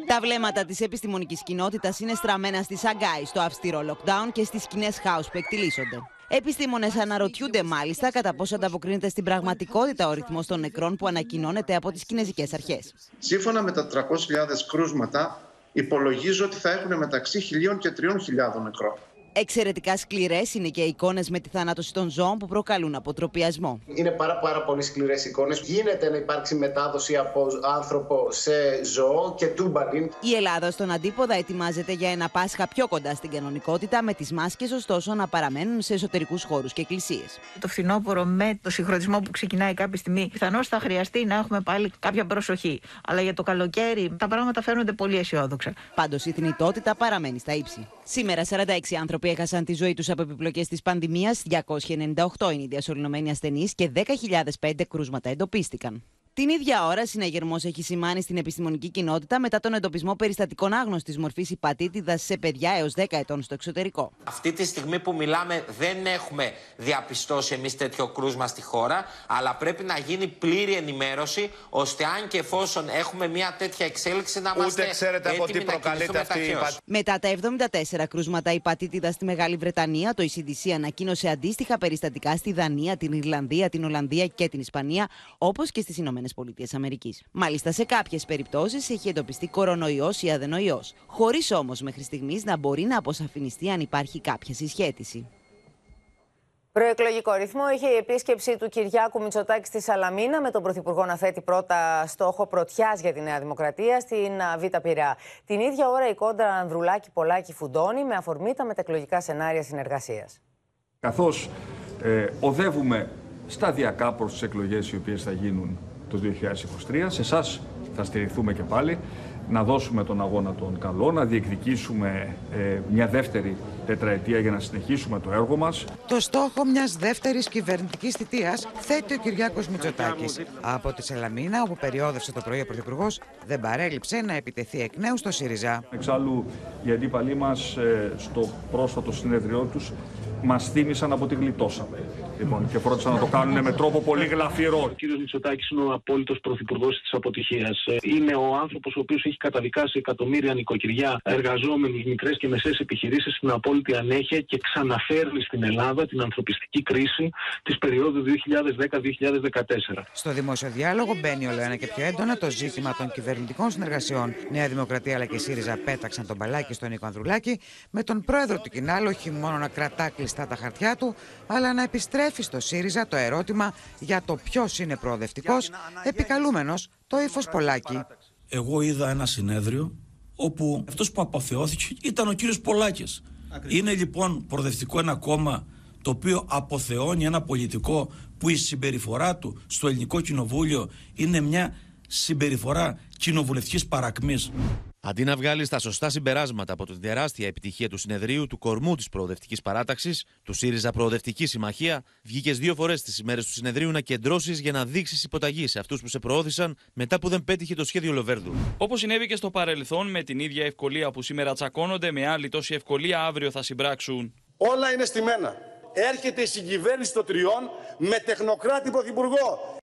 Τα βλέμματα της επιστημονικής κοινότητας είναι στραμμένα στη Σαγκάη, στο αυστηρό lockdown και στις σκηνές χάους που εκτιλήσονται. Επιστήμονες αναρωτιούνται μάλιστα κατά πόσο ανταποκρίνεται στην πραγματικότητα ο ρυθμός των νεκρών που ανακοινώνεται από τις κινέζικες αρχές. Σύμφωνα με τα 300.000 κρούσματα, υπολογίζω ότι θα έχουν μεταξύ 1.000 και 3.000 νεκρών. Εξαιρετικά σκληρές είναι και οι εικόνες με τη θανάτωση των ζώων που προκαλούν αποτροπιασμό. Είναι πάρα, πάρα πολύ σκληρές εικόνες. Γίνεται να υπάρξει μετάδοση από άνθρωπο σε ζώο και τούμπαλιν. Η Ελλάδα στον αντίποδα ετοιμάζεται για ένα Πάσχα πιο κοντά στην κανονικότητα, με τις μάσκες ωστόσο να παραμένουν σε εσωτερικούς χώρους και εκκλησίες. Το φθινόπωρο με το συγχρονισμό που ξεκινάει κάποια στιγμή, πιθανώς θα χρειαστεί να έχουμε πάλι κάποια προσοχή. Αλλά για το καλοκαίρι τα πράγματα φαίνονται πολύ αισιόδοξα. Πάντως η θνητότητα παραμένει στα ύψη. Σήμερα 46 άνθρωποι έχασαν τη ζωή τους από επιπλοκές της πανδημίας, 298 είναι οι διασωληνωμένοι ασθενείς και 10.005 κρούσματα εντοπίστηκαν. Την ίδια ώρα, συναγερμός έχει σημάνει στην επιστημονική κοινότητα μετά τον εντοπισμό περιστατικών άγνωστης μορφής υπατήτηδας σε παιδιά έως 10 ετών στο εξωτερικό. Αυτή τη στιγμή που μιλάμε, δεν έχουμε διαπιστώσει εμείς τέτοιο κρούσμα στη χώρα, αλλά πρέπει να γίνει πλήρη ενημέρωση, ώστε αν και εφόσον έχουμε μια τέτοια εξέλιξη, να είμαστε Ούτε ξέρετε από τι προκαλείται αυτή η υπατήτηδα. Μετά τα 74 κρούσματα υπατήτηδας στη Μεγάλη Βρετανία, το ECDC ανακοίνωσε αντίστοιχα περιστατικά στη Δανία, την Ιρλανδία, την Ολλανδία και την Ισπανία, όπως και στις Ηνωμένες Πολιτείες Μάλιστα, σε κάποιες περιπτώσεις έχει εντοπιστεί κορονοϊός ή αδενοϊός, χωρίς όμως μέχρι στιγμής να μπορεί να αποσαφινιστεί αν υπάρχει κάποια συσχέτιση. Προεκλογικό ρυθμό είχε η επίσκεψη του Κυριάκου Μητσοτάκη στη Σαλαμίνα με τον Πρωθυπουργό να θέτει πρώτα στόχο πρωτιάς για τη Νέα Δημοκρατία στην Β' Πειραιά. Την ίδια ώρα η κόντρα Ανδρουλάκη Πολάκη φουντώνει με αφορμή τα μετεκλογικά σενάρια συνεργασίας. Καθώς ε, οδεύουμε σταδιακά προς τις εκλογές οι οποίες θα γίνουν το 2023. Σε εσάς θα στηριχθούμε και πάλι να δώσουμε τον αγώνα των καλό, να διεκδικήσουμε ε, μια δεύτερη τετραετία για να συνεχίσουμε το έργο μας. Το στόχο μιας δεύτερης κυβερνητικής θητείας θέτει ο Κυριάκος Μητσοτάκης. Από τη Σαλαμίνα, όπου περιόδευσε το πρωί ο Πρωθυπουργός, δεν παρέλειψε να επιτεθεί εκ νέου στο ΣΥΡΙΖΑ. Εξάλλου, οι αντίπαλοι μας ε, στο πρόσφατο συνέδριό τους μας θύμισαν από τη γλιτώσαμε. Λοιπόν, και φρόντισαν να το κάνουν με τρόπο πολύ γλαφυρό. Ο κύριος Μητσοτάκης είναι ο απόλυτος πρωθυπουργός της αποτυχίας. Είναι ο άνθρωπος ο οποίος έχει καταδικάσει εκατομμύρια νοικοκυριά, εργαζόμενους, μικρές και μεσαίε επιχειρήσεις στην απόλυτη ανέχεια και ξαναφέρνει στην Ελλάδα την ανθρωπιστική κρίση της περίοδου 2010-2014. Στο δημόσιο διάλογο μπαίνει όλο ένα και πιο έντονα το ζήτημα των κυβερνητικών συνεργασιών. Νέα Δημοκρατία αλλά και ΣΥΡΙΖΑ πέταξαν τον μπαλάκι στον Νίκο Ανδρουλάκη, με τον πρόεδρο του Κινάλ όχι μόνο να κρατά κλειστά τα χαρτιά του, αλλά να επιστρέφει στο ΣΥΡΙΖΑ το ερώτημα για το ποιος είναι προοδευτικός, επικαλούμενος το ύφος Πολάκη. Εγώ είδα ένα συνέδριο όπου αυτός που αποθεώθηκε ήταν ο κύριος Πολάκης. Είναι λοιπόν προοδευτικό ένα κόμμα το οποίο αποθεώνει ένα πολιτικό που η συμπεριφορά του στο ελληνικό κοινοβούλιο είναι μια συμπεριφορά κοινοβουλευτικής παρακμής. Αντί να βγάλεις τα σωστά συμπεράσματα από την τεράστια επιτυχία του συνεδρίου του κορμού της Προοδευτικής Παράταξης, του ΣΥΡΙΖΑ Προοδευτική Συμμαχία, βγήκες δύο φορές τις ημέρες του συνεδρίου να κεντρώσεις για να δείξεις υποταγή σε αυτούς που σε προώθησαν μετά που δεν πέτυχε το σχέδιο Λοβέρδου. Όπως συνέβη και στο παρελθόν, με την ίδια ευκολία που σήμερα τσακώνονται, με άλλη τόση ευκολία αύριο θα συμπράξουν. Όλα είναι στημένα. Έρχεται η συγκυβέρνηση των τριών με τεχνοκράτη πρωθυπουργό.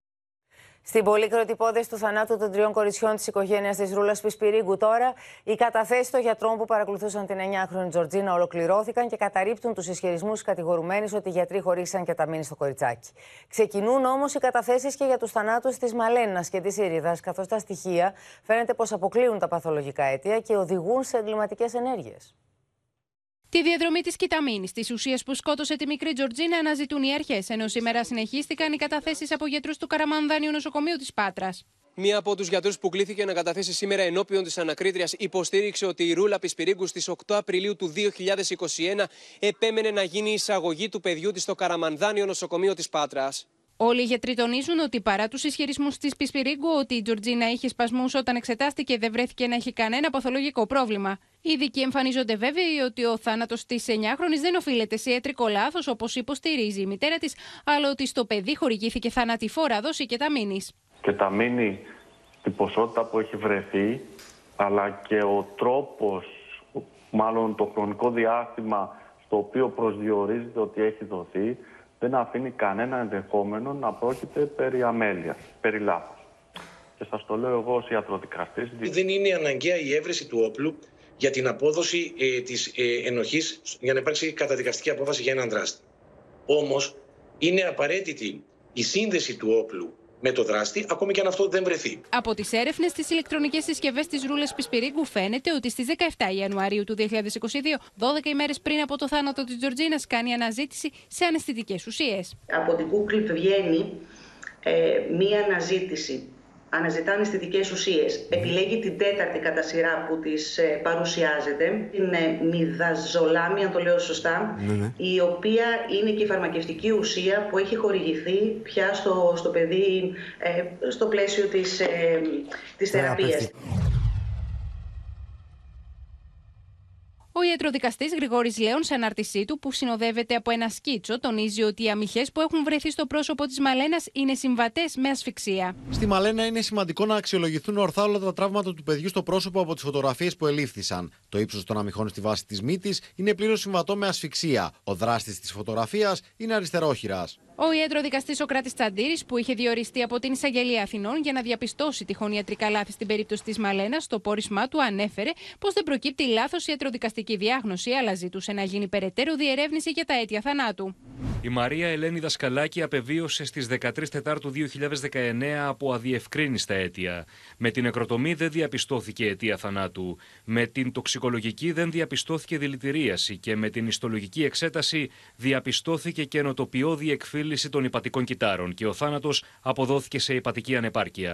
Στην πολύκροτη υπόθεση του θανάτου των τριών κοριτσιών της οικογένειας της Ρούλας Πισπυρίγκου, τώρα οι καταθέσεις των γιατρών που παρακολουθούσαν την 9χρονη Τζορτζίνα ολοκληρώθηκαν και καταρρύπτουν τους ισχυρισμούς κατηγορουμένου ότι οι γιατροί χωρίσαν και τα μείνει στο κοριτσάκι. Ξεκινούν όμως οι καταθέσεις και για τους θανάτους της Μαλένας και της Ήριδας, καθώς τα στοιχεία φαίνεται πως αποκλείουν τα παθολογικά αίτια και οδηγούν σε εγκληματικές ενέργειες. Τη διαδρομή της κοιταμίνη, τη ουσία που σκότωσε τη μικρή Τζορτζίνα, αναζητούν οι αρχές, ενώ σήμερα συνεχίστηκαν οι καταθέσεις από γιατρούς του Καραμανδάνιου Νοσοκομείου της Πάτρας. Μία από τους γιατρούς που κλήθηκε να καταθέσει σήμερα ενώπιον της ανακρίτριας υποστήριξε ότι η Ρούλα Πισπυρίγκους στις 8 Απριλίου του 2021 επέμενε να γίνει η εισαγωγή του παιδιού της στο Καραμανδάνιο Νοσοκομείο της Πάτρας. Όλοι οι γιατροί τονίζουν ότι παρά τους ισχυρισμούς της Πισπυρίγκου ότι η Τζορτζίνα είχε σπασμούς όταν εξετάστηκε δεν βρέθηκε να έχει κανένα παθολογικό πρόβλημα. Οι ειδικοί εμφανίζονται βέβαιοι ότι ο θάνατος της 9χρονη δεν οφείλεται σε ιατρικό λάθος, όπως υποστηρίζει η μητέρα της, αλλά ότι στο παιδί χορηγήθηκε θανατηφόρα δόση και τα μήνυ. Και τα μήνυ την ποσότητα που έχει βρεθεί, αλλά και ο τρόπος, μάλλον το χρονικό διάστημα στο οποίο προσδιορίζεται ότι έχει δοθεί, δεν αφήνει κανένα ενδεχόμενο να πρόκειται περί αμέλειας, περί λάθος. Και σας το λέω εγώ ως ιατροδικαστής. Δεν είναι αναγκαία η έβρεση του όπλου για την απόδοση ε, της ε, ενοχής για να υπάρξει καταδικαστική απόφαση για έναν δράστη. Όμως είναι απαραίτητη η σύνδεση του όπλου με το δράστη, ακόμη και αν αυτό δεν βρεθεί. Από τις έρευνες στις ηλεκτρονικές συσκευές της Ρούλα Πισπυρίγκου φαίνεται ότι στις 17 Ιανουαρίου του 2022, 12 ημέρες πριν από το θάνατο της Τζορτζίνας, κάνει αναζήτηση σε αναισθητικές ουσίες. Από την Google βγαίνει ε, μία αναζήτηση αναζητά αισθητικές ουσίες. Επιλέγει την τέταρτη κατά σειρά που της ε, παρουσιάζεται, την ε, μιδαζολάμι, αν το λέω σωστά, ναι, ναι. η οποία είναι και η φαρμακευτική ουσία που έχει χορηγηθεί πια στο, στο παιδί ε, στο πλαίσιο της, της θεραπείας. Ο ιατροδικαστής Γρηγόρης Λέων, σε ανάρτησή του, που συνοδεύεται από ένα σκίτσο, τονίζει ότι οι αμυχέ που έχουν βρεθεί στο πρόσωπο της Μαλένας είναι συμβατές με ασφυξία. Στη Μαλένα είναι σημαντικό να αξιολογηθούν ορθά όλα τα τραύματα του παιδιού στο πρόσωπο από τις φωτογραφίες που ελήφθησαν. Το ύψος των αμυχών στη βάση της μύτης είναι πλήρως συμβατό με ασφυξία. Ο δράστης της φωτογραφίας είναι αριστερόχειρας. Ο ιατροδικαστής Σοκράτης Τσαντήρης, που είχε διοριστεί από την Εισαγγελία Αθηνών για να διαπιστώσει τυχόν ιατρικά λάθη στην περίπτωση της Μαλένας, στο πόρισμά του ανέφερε πως δεν προκύπτει λάθος ιατροδικαστική διάγνωση, αλλά ζήτησε να γίνει περαιτέρω διερεύνηση για τα αίτια θανάτου. Η Μαρία Ελένη Δασκαλάκη απεβίωσε στις 13 Τετάρτου 2019 από αδιευκρίνηστα αίτια. Με την νεκροτομή δεν διαπιστώθηκε αιτία θανάτου. Με την τοξικολογική δεν διαπιστώθηκε δηλητηρίαση και με την ιστολογική εξέταση διαπιστώθηκε καινοτοποιώδη εκφύλιση των υπατικών κυτάρων και ο θάνατος αποδόθηκε σε υπατική ανεπάρκεια.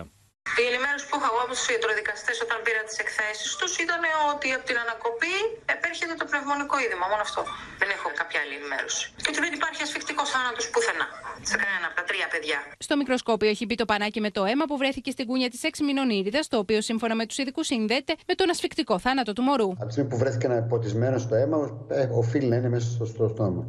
Η ενημέρωση που είχα εγώ από τους ιατροδικαστές όταν πήρα τις εκθέσεις τους ήταν ότι από την ανακοπή επέρχεται το πνευμονικό είδημα. Μόνο αυτό. Δεν έχω κάποια άλλη ενημέρωση. Και ότι δεν υπάρχει ασφικτικός θάνατος πουθενά. Σε κανένα από τα τρία παιδιά. Στο μικροσκόπιο έχει μπει το πανάκι με το αίμα που βρέθηκε στην κούνια της 6 μηνών ήρυδα, το οποίο σύμφωνα με τους ειδικούς συνδέεται με τον ασφικτικό θάνατο του μωρού. Από τη στιγμή που βρέθηκε ένα ποτισμένο στο αίμα, ε, οφείλει να είναι μέσα στο στόμα.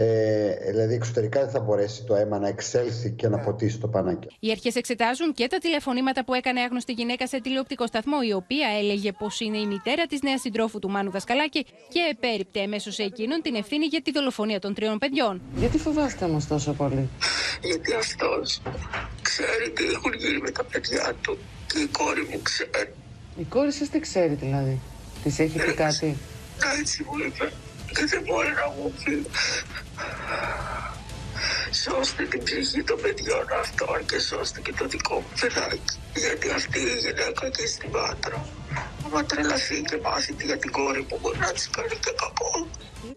Ε, δηλαδή εξωτερικά δεν θα μπορέσει το αίμα να εξέλθει και να ποτίσει το πανάκι. Οι αρχές εξετάζουν και τα τηλεφωνήματα που έκανε άγνωστη γυναίκα σε τηλεοπτικό σταθμό, η οποία έλεγε πως είναι η μητέρα της νέας συντρόφου του Μάνου Δασκαλάκη και επέριπτε εμέσω σε εκείνον την ευθύνη για τη δολοφονία των τριών παιδιών. Γιατί φοβάστε όμως τόσο πολύ, Γιατί αυτός ξέρει τι έχουν γίνει με τα παιδιά του και η κόρη μου ξέρει. Η κόρη σας τι ξέρει δηλαδή, της έχει πει κάτι; Έτσι μου είπε και δεν μπορεί να μου πει. Σώστε την ψυχή των παιδιών αυτών και σώστε και το δικό μου παιδάκι. Γιατί αυτή η γυναίκα εκεί στην Πάτρα άμα τρελαθεί και μάθει για την κόρη μου μπορεί να της κάνει και κακό.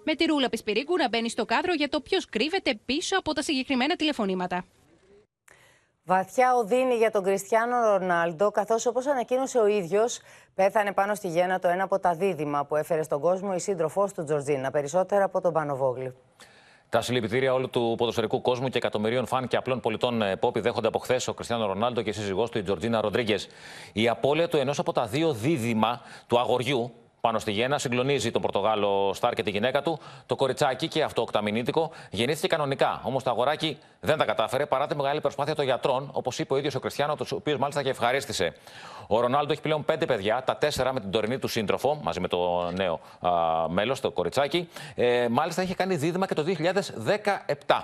Με τη ρούλα Πισπυρίκου να μπαίνει στο κάδρο για το ποιος κρύβεται πίσω από τα συγκεκριμένα τηλεφωνήματα. Βαθιά οδύνη για τον Κριστιανό Ρονάλντο, καθώς όπως ανακοίνωσε ο ίδιος, πέθανε πάνω στη γέννα το ένα από τα δίδυμα που έφερε στον κόσμο η σύντροφός του Τζορτζίνα. Περισσότερα από τον Πανοβόγλη. Τα συλληπιτήρια όλου του ποδοσφαιρικού κόσμου και εκατομμυρίων φαν και απλών πολιτών ε, πόπι δέχονται από χθες ο Κριστιανό Ρονάλντο και η σύζυγό του, η Τζορτζίνα Ροντρίγκες. Η απώλεια του ενός από τα δύο δίδυμα του αγοριού, πάνω στη γέννα. Συγκλονίζει τον Πορτογάλο Στάρ και τη γυναίκα του. Το κοριτσάκι και αυτό οκταμινίτικο γεννήθηκε κανονικά. Όμως το αγοράκι δεν τα κατάφερε παρά τη μεγάλη προσπάθεια των γιατρών, όπως είπε ο ίδιος ο Κριστιανό, ο οποίο μάλιστα και ευχαρίστησε. Ο Ρονάλντο έχει πλέον πέντε παιδιά, τα τέσσερα με την τωρινή του σύντροφο, μαζί με το νέο μέλος, το κοριτσάκι. Ε, μάλιστα είχε κάνει δίδυμα και το 2017.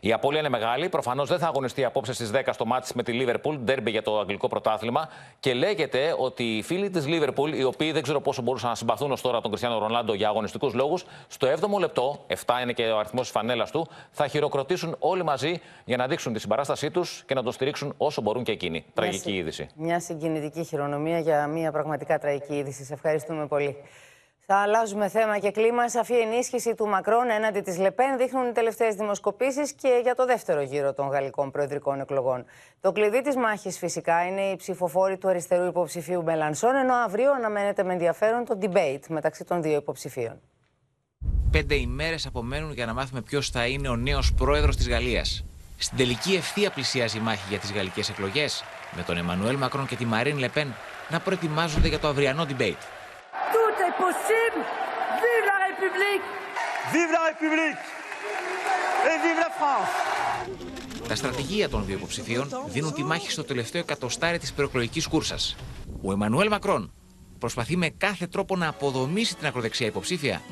Η απώλεια είναι μεγάλη. Προφανώς δεν θα αγωνιστεί απόψε στις 10 στο μάτι με τη Λίβερπουλ, ντέρμπι για το αγγλικό πρωτάθλημα. Και λέγεται ότι οι φίλοι της Λίβερπουλ, οι οποίοι δεν ξέρω πόσο μπορούσαν να συμπαθούν ως τώρα τον Κριστιανό Ρονάλντο για αγωνιστικούς λόγους, στο 7ο λεπτό, 7 είναι και ο αριθμός της φανέλας του, θα χειροκροτήσουν όλοι μαζί για να δείξουν τη συμπαράστασή τους και να τον στηρίξουν όσο μπορούν και εκείνοι. Τραγική είδηση. Μια συγκινητική χειρονομία για μια πραγματικά τραγική είδηση. Σε ευχαριστούμε πολύ. Θα αλλάζουμε θέμα και κλίμα. Σαφή ενίσχυση του Μακρόν έναντι της Λεπέν δείχνουν οι τελευταίες δημοσκοπήσεις και για το δεύτερο γύρο των γαλλικών προεδρικών εκλογών. Το κλειδί της μάχης φυσικά είναι οι ψηφοφόροι του αριστερού υποψηφίου Μελανσόν, ενώ αύριο αναμένεται με ενδιαφέρον το debate μεταξύ των δύο υποψηφίων. Πέντε ημέρες απομένουν για να μάθουμε ποιος θα είναι ο νέος πρόεδρος της Γαλλίας. Στην τελική ευθεία πλησιάζει η μάχη για τις γαλλικές εκλογές, με τον Εμμανουέλ Μακρόν και τη Μαρίν Λεπέν να προετοιμάζονται για το αυριανό debate. Tout est possible. Vive la République. Vive la République. Et vive la France. Τα στρατηγία των δύο υποψηφίων δίνουν τη μάχη στο τελευταίο εκατοστάρι της προεκλογικής κούρσας. Ο Εμμανουέλ Μακρόν προσπαθεί με κάθε τρόπο να αποδομήσει την ακροδεξιά υποψήφια,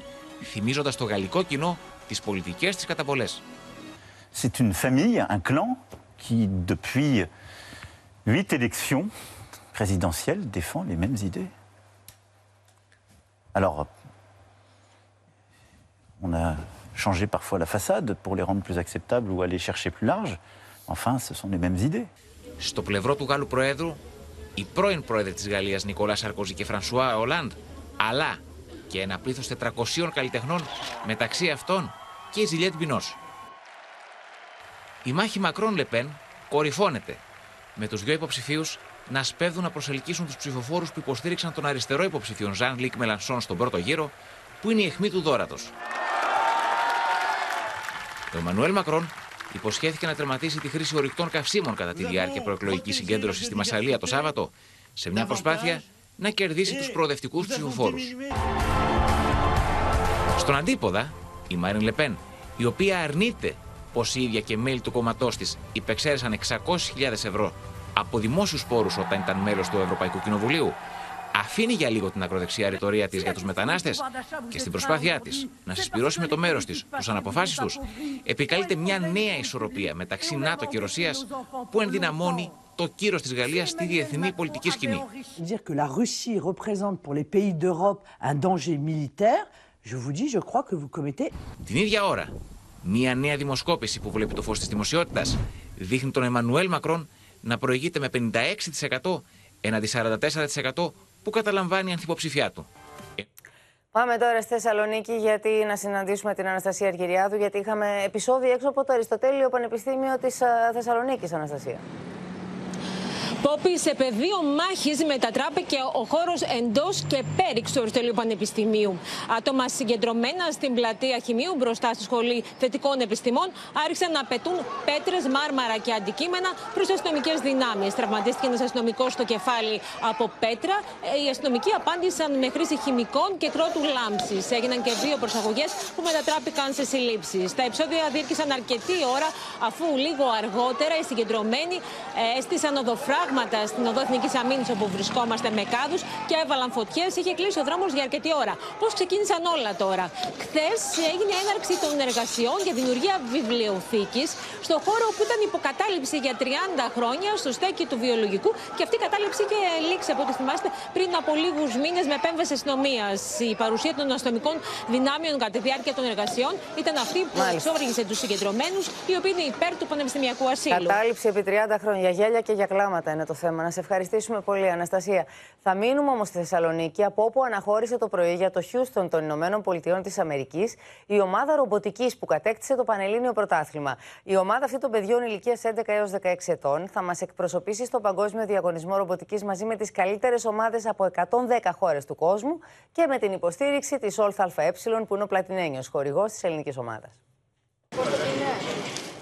θυμίζοντας το γαλλικό κοινό τις πολιτικές της καταβολές. C'est une famille, un clan, qui depuis huit élections présidentielles défend les mêmes idées. Alors, on a changé parfois la façade pour les rendre plus acceptables ou aller chercher plus large. Enfin, ce sont les mêmes idées. Στο πλευρό του Γάλλου Προέδρου, η πρώην πρόεδρε της Γαλλίας Νικολά Σαρκοζή και Φρανσουά Ολάντ, αλλά και ένα πλήθος 400 καλλιτεχνών, μεταξύ αυτών και η Ζιλιέτ Μπινός. Η μάχη Μακρόν Λεπέν κορυφώνεται, με τους δύο υποψηφίους να σπέβδουν να προσελκύσουν τους ψηφοφόρους που υποστήριξαν τον αριστερό υποψηφίον Ζαν Λίκ Μελανσόν στον πρώτο γύρο, που είναι η αιχμή του δόρατος. Ο Εμμανουέλ Μακρόν υποσχέθηκε να τερματίσει τη χρήση ορυκτών καυσίμων κατά τη διάρκεια προεκλογικής συγκέντρωσης στη Μασαλία το Σάββατο, σε μια προσπάθεια να κερδίσει τους προοδευτικούς ψηφοφόρους. Στον αντίποδα, η Μάριν Λεπέν, η οποία αρνείται πως η ίδια και μέλη του κόμματό της υπεξαίρεσαν 600.000 ευρώ από δημόσιους πόρους όταν ήταν μέλος του Ευρωπαϊκού Κοινοβουλίου, αφήνει για λίγο την ακροδεξιά ρητορία της για τους μετανάστες και στην προσπάθειά της να συσπηρώσει με το μέρος της τους αναποφάσεις τους, επικαλείται μια νέα ισορροπία μεταξύ ΝΑΤΟ και Ρωσίας που ενδυναμώνει το κύρος της Γαλλίας στη διεθνή πολιτική σκηνή. Dire que la Russie représente pour les pays d'Europe un danger militaire, je vous dis, je crois que vous commettez Την ίδια ώρα, μια νέα δημοσκόπηση που βλέπει το φως της δημοσιότητας δείχνει τον Εμμανουέλ Μακρόν να προηγείται με 56% έναντι 44% που καταλαμβάνει η ανθυποψηφιά του. Πάμε τώρα στη Θεσσαλονίκη γιατί να συναντήσουμε την Αναστασία Αργυριάδου γιατί είχαμε επεισόδιο έξω από το Αριστοτέλειο Πανεπιστήμιο της α, Θεσσαλονίκης, Αναστασία. Πόπη, σε πεδίο μάχης μετατράπηκε ο χώρος εντός και πέριξ του Αριστοτελείου Πανεπιστημίου. Άτομα συγκεντρωμένα στην πλατεία Χημείου μπροστά στη Σχολή Θετικών Επιστημών άρχισαν να πετούν πέτρες, μάρμαρα και αντικείμενα προς αστυνομικές δυνάμεις. Τραυματίστηκε ένας αστυνομικός στο κεφάλι από πέτρα. Ε, Οι αστυνομικοί απάντησαν με χρήση χημικών και κρότου λάμψης. Έγιναν και δύο προσαγωγές που μετατράπηκαν σε συλλήψεις. Τα επεισόδια διήρκησαν αρκετή ώρα αφού λίγο αργότερα οι συγκεντρωμένοι ε, έστησαν οδοφράγματα στην οδό Εθνικής Αμήνης όπου βρισκόμαστε με κάδους και έβαλαν φωτιές. Είχε κλείσει ο δρόμος για αρκετή ώρα. Πώς ξεκίνησαν όλα τώρα; Χθες έγινε έναρξη των εργασιών για δημιουργία βιβλιοθήκης στο χώρο που ήταν υποκατάληψη για 30 χρόνια στο στέκι του βιολογικού και αυτή η κατάληψη είχε λήξει από ό,τι θυμάστε πριν από λίγους μήνες με επέμβαση αστυνομίας. Η παρουσία των αστυνομικών δυνάμεων κατά τη διάρκεια των εργασιών ήταν αυτή που εξόργησε τους συγκεντρωμένους, οι οποίοι είναι υπέρ του πανεπιστημιακού ασύλου. Κατάληψη επί 30 χρόνια. Γέλια και για κλάματα είναι το θέμα. Να σε ευχαριστήσουμε πολύ, Αναστασία. Θα μείνουμε όμως στη Θεσσαλονίκη, από όπου αναχώρησε το πρωί για το Χιούστον των Ηνωμένων Πολιτειών της Αμερικής η ομάδα ρομποτικής που κατέκτησε το Πανελλήνιο Πρωτάθλημα. Η ομάδα αυτή των παιδιών ηλικίας 11 έως 16 ετών θα μας εκπροσωπήσει στο Παγκόσμιο Διαγωνισμό Ρομποτικής μαζί με τις καλύτερες ομάδες από 110 χώρες του κόσμου και με την υποστήριξη της ΟΛΘ ΑΕ, που είναι ο πλατινένιος χορηγός της ελληνικής ομάδας.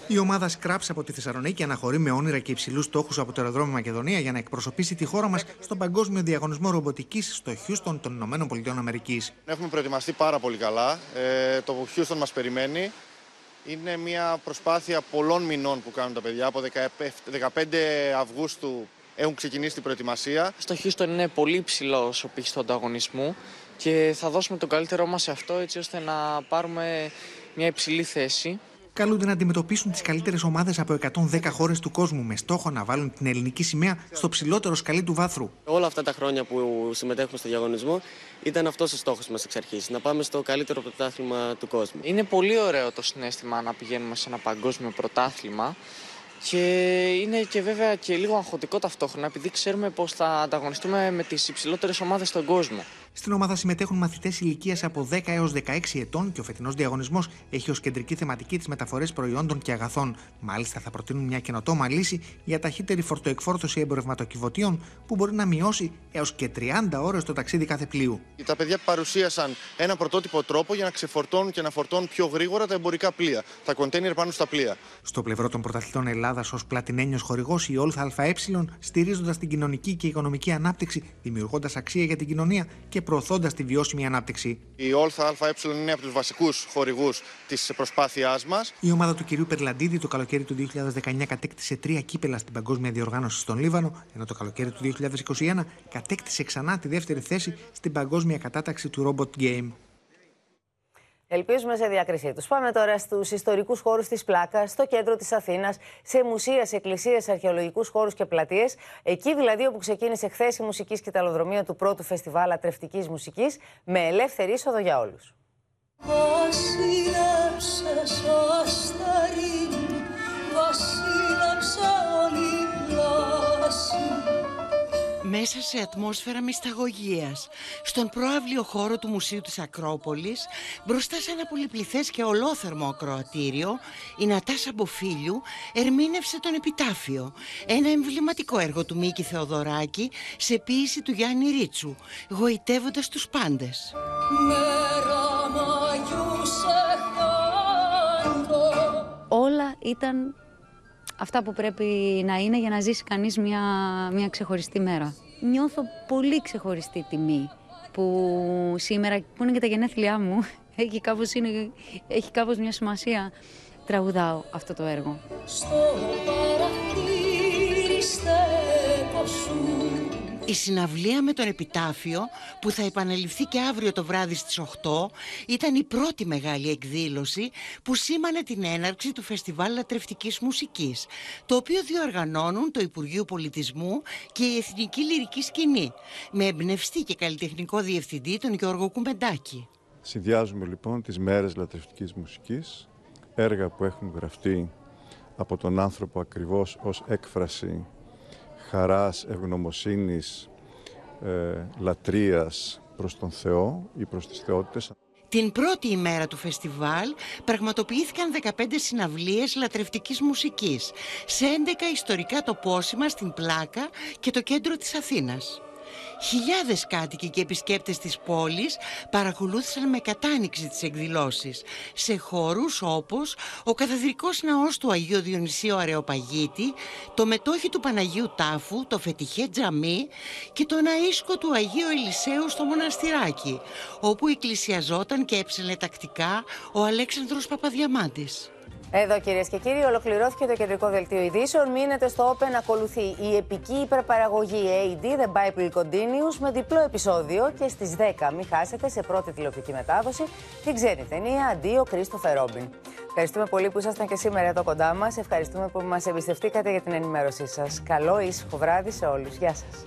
Η ομάδα Scraps από τη Θεσσαλονίκη αναχωρεί με όνειρα και υψηλούς στόχους από το αεροδρόμιο Μακεδονία για να εκπροσωπήσει τη χώρα μας στον Παγκόσμιο Διαγωνισμό Ρομποτικής στο Houston των Ηνωμένων Πολιτειών Αμερικής. Έχουμε προετοιμαστεί πάρα πολύ καλά. Ε, το Houston μας περιμένει. Είναι μια προσπάθεια πολλών μηνών που κάνουν τα παιδιά. Από 15 Αυγούστου έχουν ξεκινήσει την προετοιμασία. Στο Houston είναι πολύ υψηλός ο πύχης του ανταγωνισμού και θα δώσουμε τον καλύτερό μας σε αυτό έτσι ώστε να πάρουμε μια υψηλή θέση. Καλούνται να αντιμετωπίσουν τις καλύτερες ομάδες από 110 χώρες του κόσμου με στόχο να βάλουν την ελληνική σημαία στο ψηλότερο σκαλί του βάθρου. Όλα αυτά τα χρόνια που συμμετέχουμε στο διαγωνισμό ήταν αυτός ο στόχος μας εξ αρχής. Να πάμε στο καλύτερο πρωτάθλημα του κόσμου. Είναι πολύ ωραίο το συνέστημα να πηγαίνουμε σε ένα παγκόσμιο πρωτάθλημα και είναι και βέβαια και λίγο αγχωτικό ταυτόχρονα επειδή ξέρουμε πως θα ανταγωνιστούμε με τις υψηλότερες ομάδες στον κόσμο. Στην ομάδα συμμετέχουν μαθητές ηλικίας από 10 έως 16 ετών και ο φετινός διαγωνισμός έχει ως κεντρική θεματική τις μεταφορές προϊόντων και αγαθών. Μάλιστα, θα προτείνουν μια καινοτόμα λύση για ταχύτερη φορτοεκφόρτωση εμπορευματοκιβωτίων που μπορεί να μειώσει έως και 30 ώρες το ταξίδι κάθε πλοίου. Τα παιδιά παρουσίασαν ένα πρωτότυπο τρόπο για να ξεφορτώνουν και να φορτώνουν πιο γρήγορα τα εμπορικά πλοία, τα κοντέινερ πάνω στα πλοία. Στο πλευρό των πρωταθλητών Ελλάδας, ως πλατινένιος χορηγός, η Όλθα ΑΕ, στηρίζοντας την κοινωνική και οικονομική ανάπτυξη, δημιουργώντας αξία για την κοινωνία και προωθώντας τη βιώσιμη ανάπτυξη. Η Όλθα ΑΕ είναι από τους βασικούς χορηγούς της προσπάθειάς μας. Η ομάδα του κυρίου Περλαντίδη το καλοκαίρι του 2019 κατέκτησε τρία κύπελα στην Παγκόσμια Διοργάνωση στον Λίβανο, ενώ το καλοκαίρι του 2021 κατέκτησε ξανά τη δεύτερη θέση στην Παγκόσμια Κατάταξη του Robot Game. Ελπίζουμε σε διάκρισή τους. Πάμε τώρα στους ιστορικούς χώρους της Πλάκας, στο κέντρο της Αθήνας, σε μουσεία, σε εκκλησίες, αρχαιολογικούς χώρους και πλατείες. Εκεί δηλαδή όπου ξεκίνησε χθες η μουσική σκηταλοδρομία του πρώτου φεστιβάλ ατρευτικής μουσικής, με ελεύθερη είσοδο για όλους. Μέσα σε ατμόσφαιρα μυσταγωγίας, στον προάβλιο χώρο του Μουσείου της Ακρόπολης, μπροστά σε ένα πολυπληθές και ολόθερμο ακροατήριο, η Νατάσα Μποφίλιου ερμήνευσε τον Επιτάφιο, ένα εμβληματικό έργο του Μίκη Θεοδωράκη σε ποίηση του Γιάννη Ρίτσου, γοητεύοντας τους πάντες. Όλα ήταν αυτά που πρέπει να είναι για να ζήσει κανείς μια, μια ξεχωριστή μέρα. Νιώθω πολύ ξεχωριστή τιμή που σήμερα, που είναι και τα γενέθλιά μου, έχει κάπως, είναι, έχει κάπως μια σημασία. Τραγουδάω αυτό το έργο. Στο η συναυλία με τον επιτάφιο που θα επαναληφθεί και αύριο το βράδυ στις 8 ήταν η πρώτη μεγάλη εκδήλωση που σήμανε την έναρξη του Φεστιβάλ Λατρευτικής Μουσικής το οποίο διοργανώνουν το Υπουργείο Πολιτισμού και η Εθνική Λυρική Σκηνή με εμπνευστή και καλλιτεχνικό διευθυντή τον Γιώργο Κουμεντάκη. Συνδυάζουμε λοιπόν τις μέρες λατρευτικής μουσικής έργα που έχουν γραφτεί από τον άνθρωπο ακριβώς ως έκφραση χαράς, ευγνωμοσύνης, ε, λατρείας προς τον Θεό ή προς τις θεότητες. Την πρώτη ημέρα του φεστιβάλ πραγματοποιήθηκαν 15 συναυλίες λατρευτικής μουσικής σε 11 ιστορικά τοπόσημα στην Πλάκα και το κέντρο της Αθήνας. Χιλιάδες κάτοικοι και επισκέπτες της πόλης παρακολούθησαν με κατάνοιξη τις εκδηλώσεις σε χώρους όπως ο καθεδρικός ναός του Αγίου Διονυσίου Αρεοπαγίτη, το μετόχι του Παναγίου Τάφου, το Φετιχέ Τζαμί και το ναΐσκο του Αγίου Ελισέου στο Μοναστηράκι, όπου εκκλησιαζόταν και έψελε τακτικά ο Αλέξανδρος Παπαδιαμάντης. Εδώ κυρίες και κύριοι, ολοκληρώθηκε το κεντρικό δελτίο ειδήσεων. Μείνετε στο Open, ακολουθεί η επική υπερπαραγωγή AD The Bible Continues με διπλό επεισόδιο και στις 10 μην χάσετε σε πρώτη τηλεοπτική μετάδοση την ξένη ταινία Αντίο Κρίστοφερ Ρόμπιν. Ευχαριστούμε πολύ που ήσασταν και σήμερα εδώ κοντά μας. Ευχαριστούμε που μας εμπιστευτήκατε για την ενημέρωσή σας. Καλό ήσυχο βράδυ σε όλους. Γεια σας.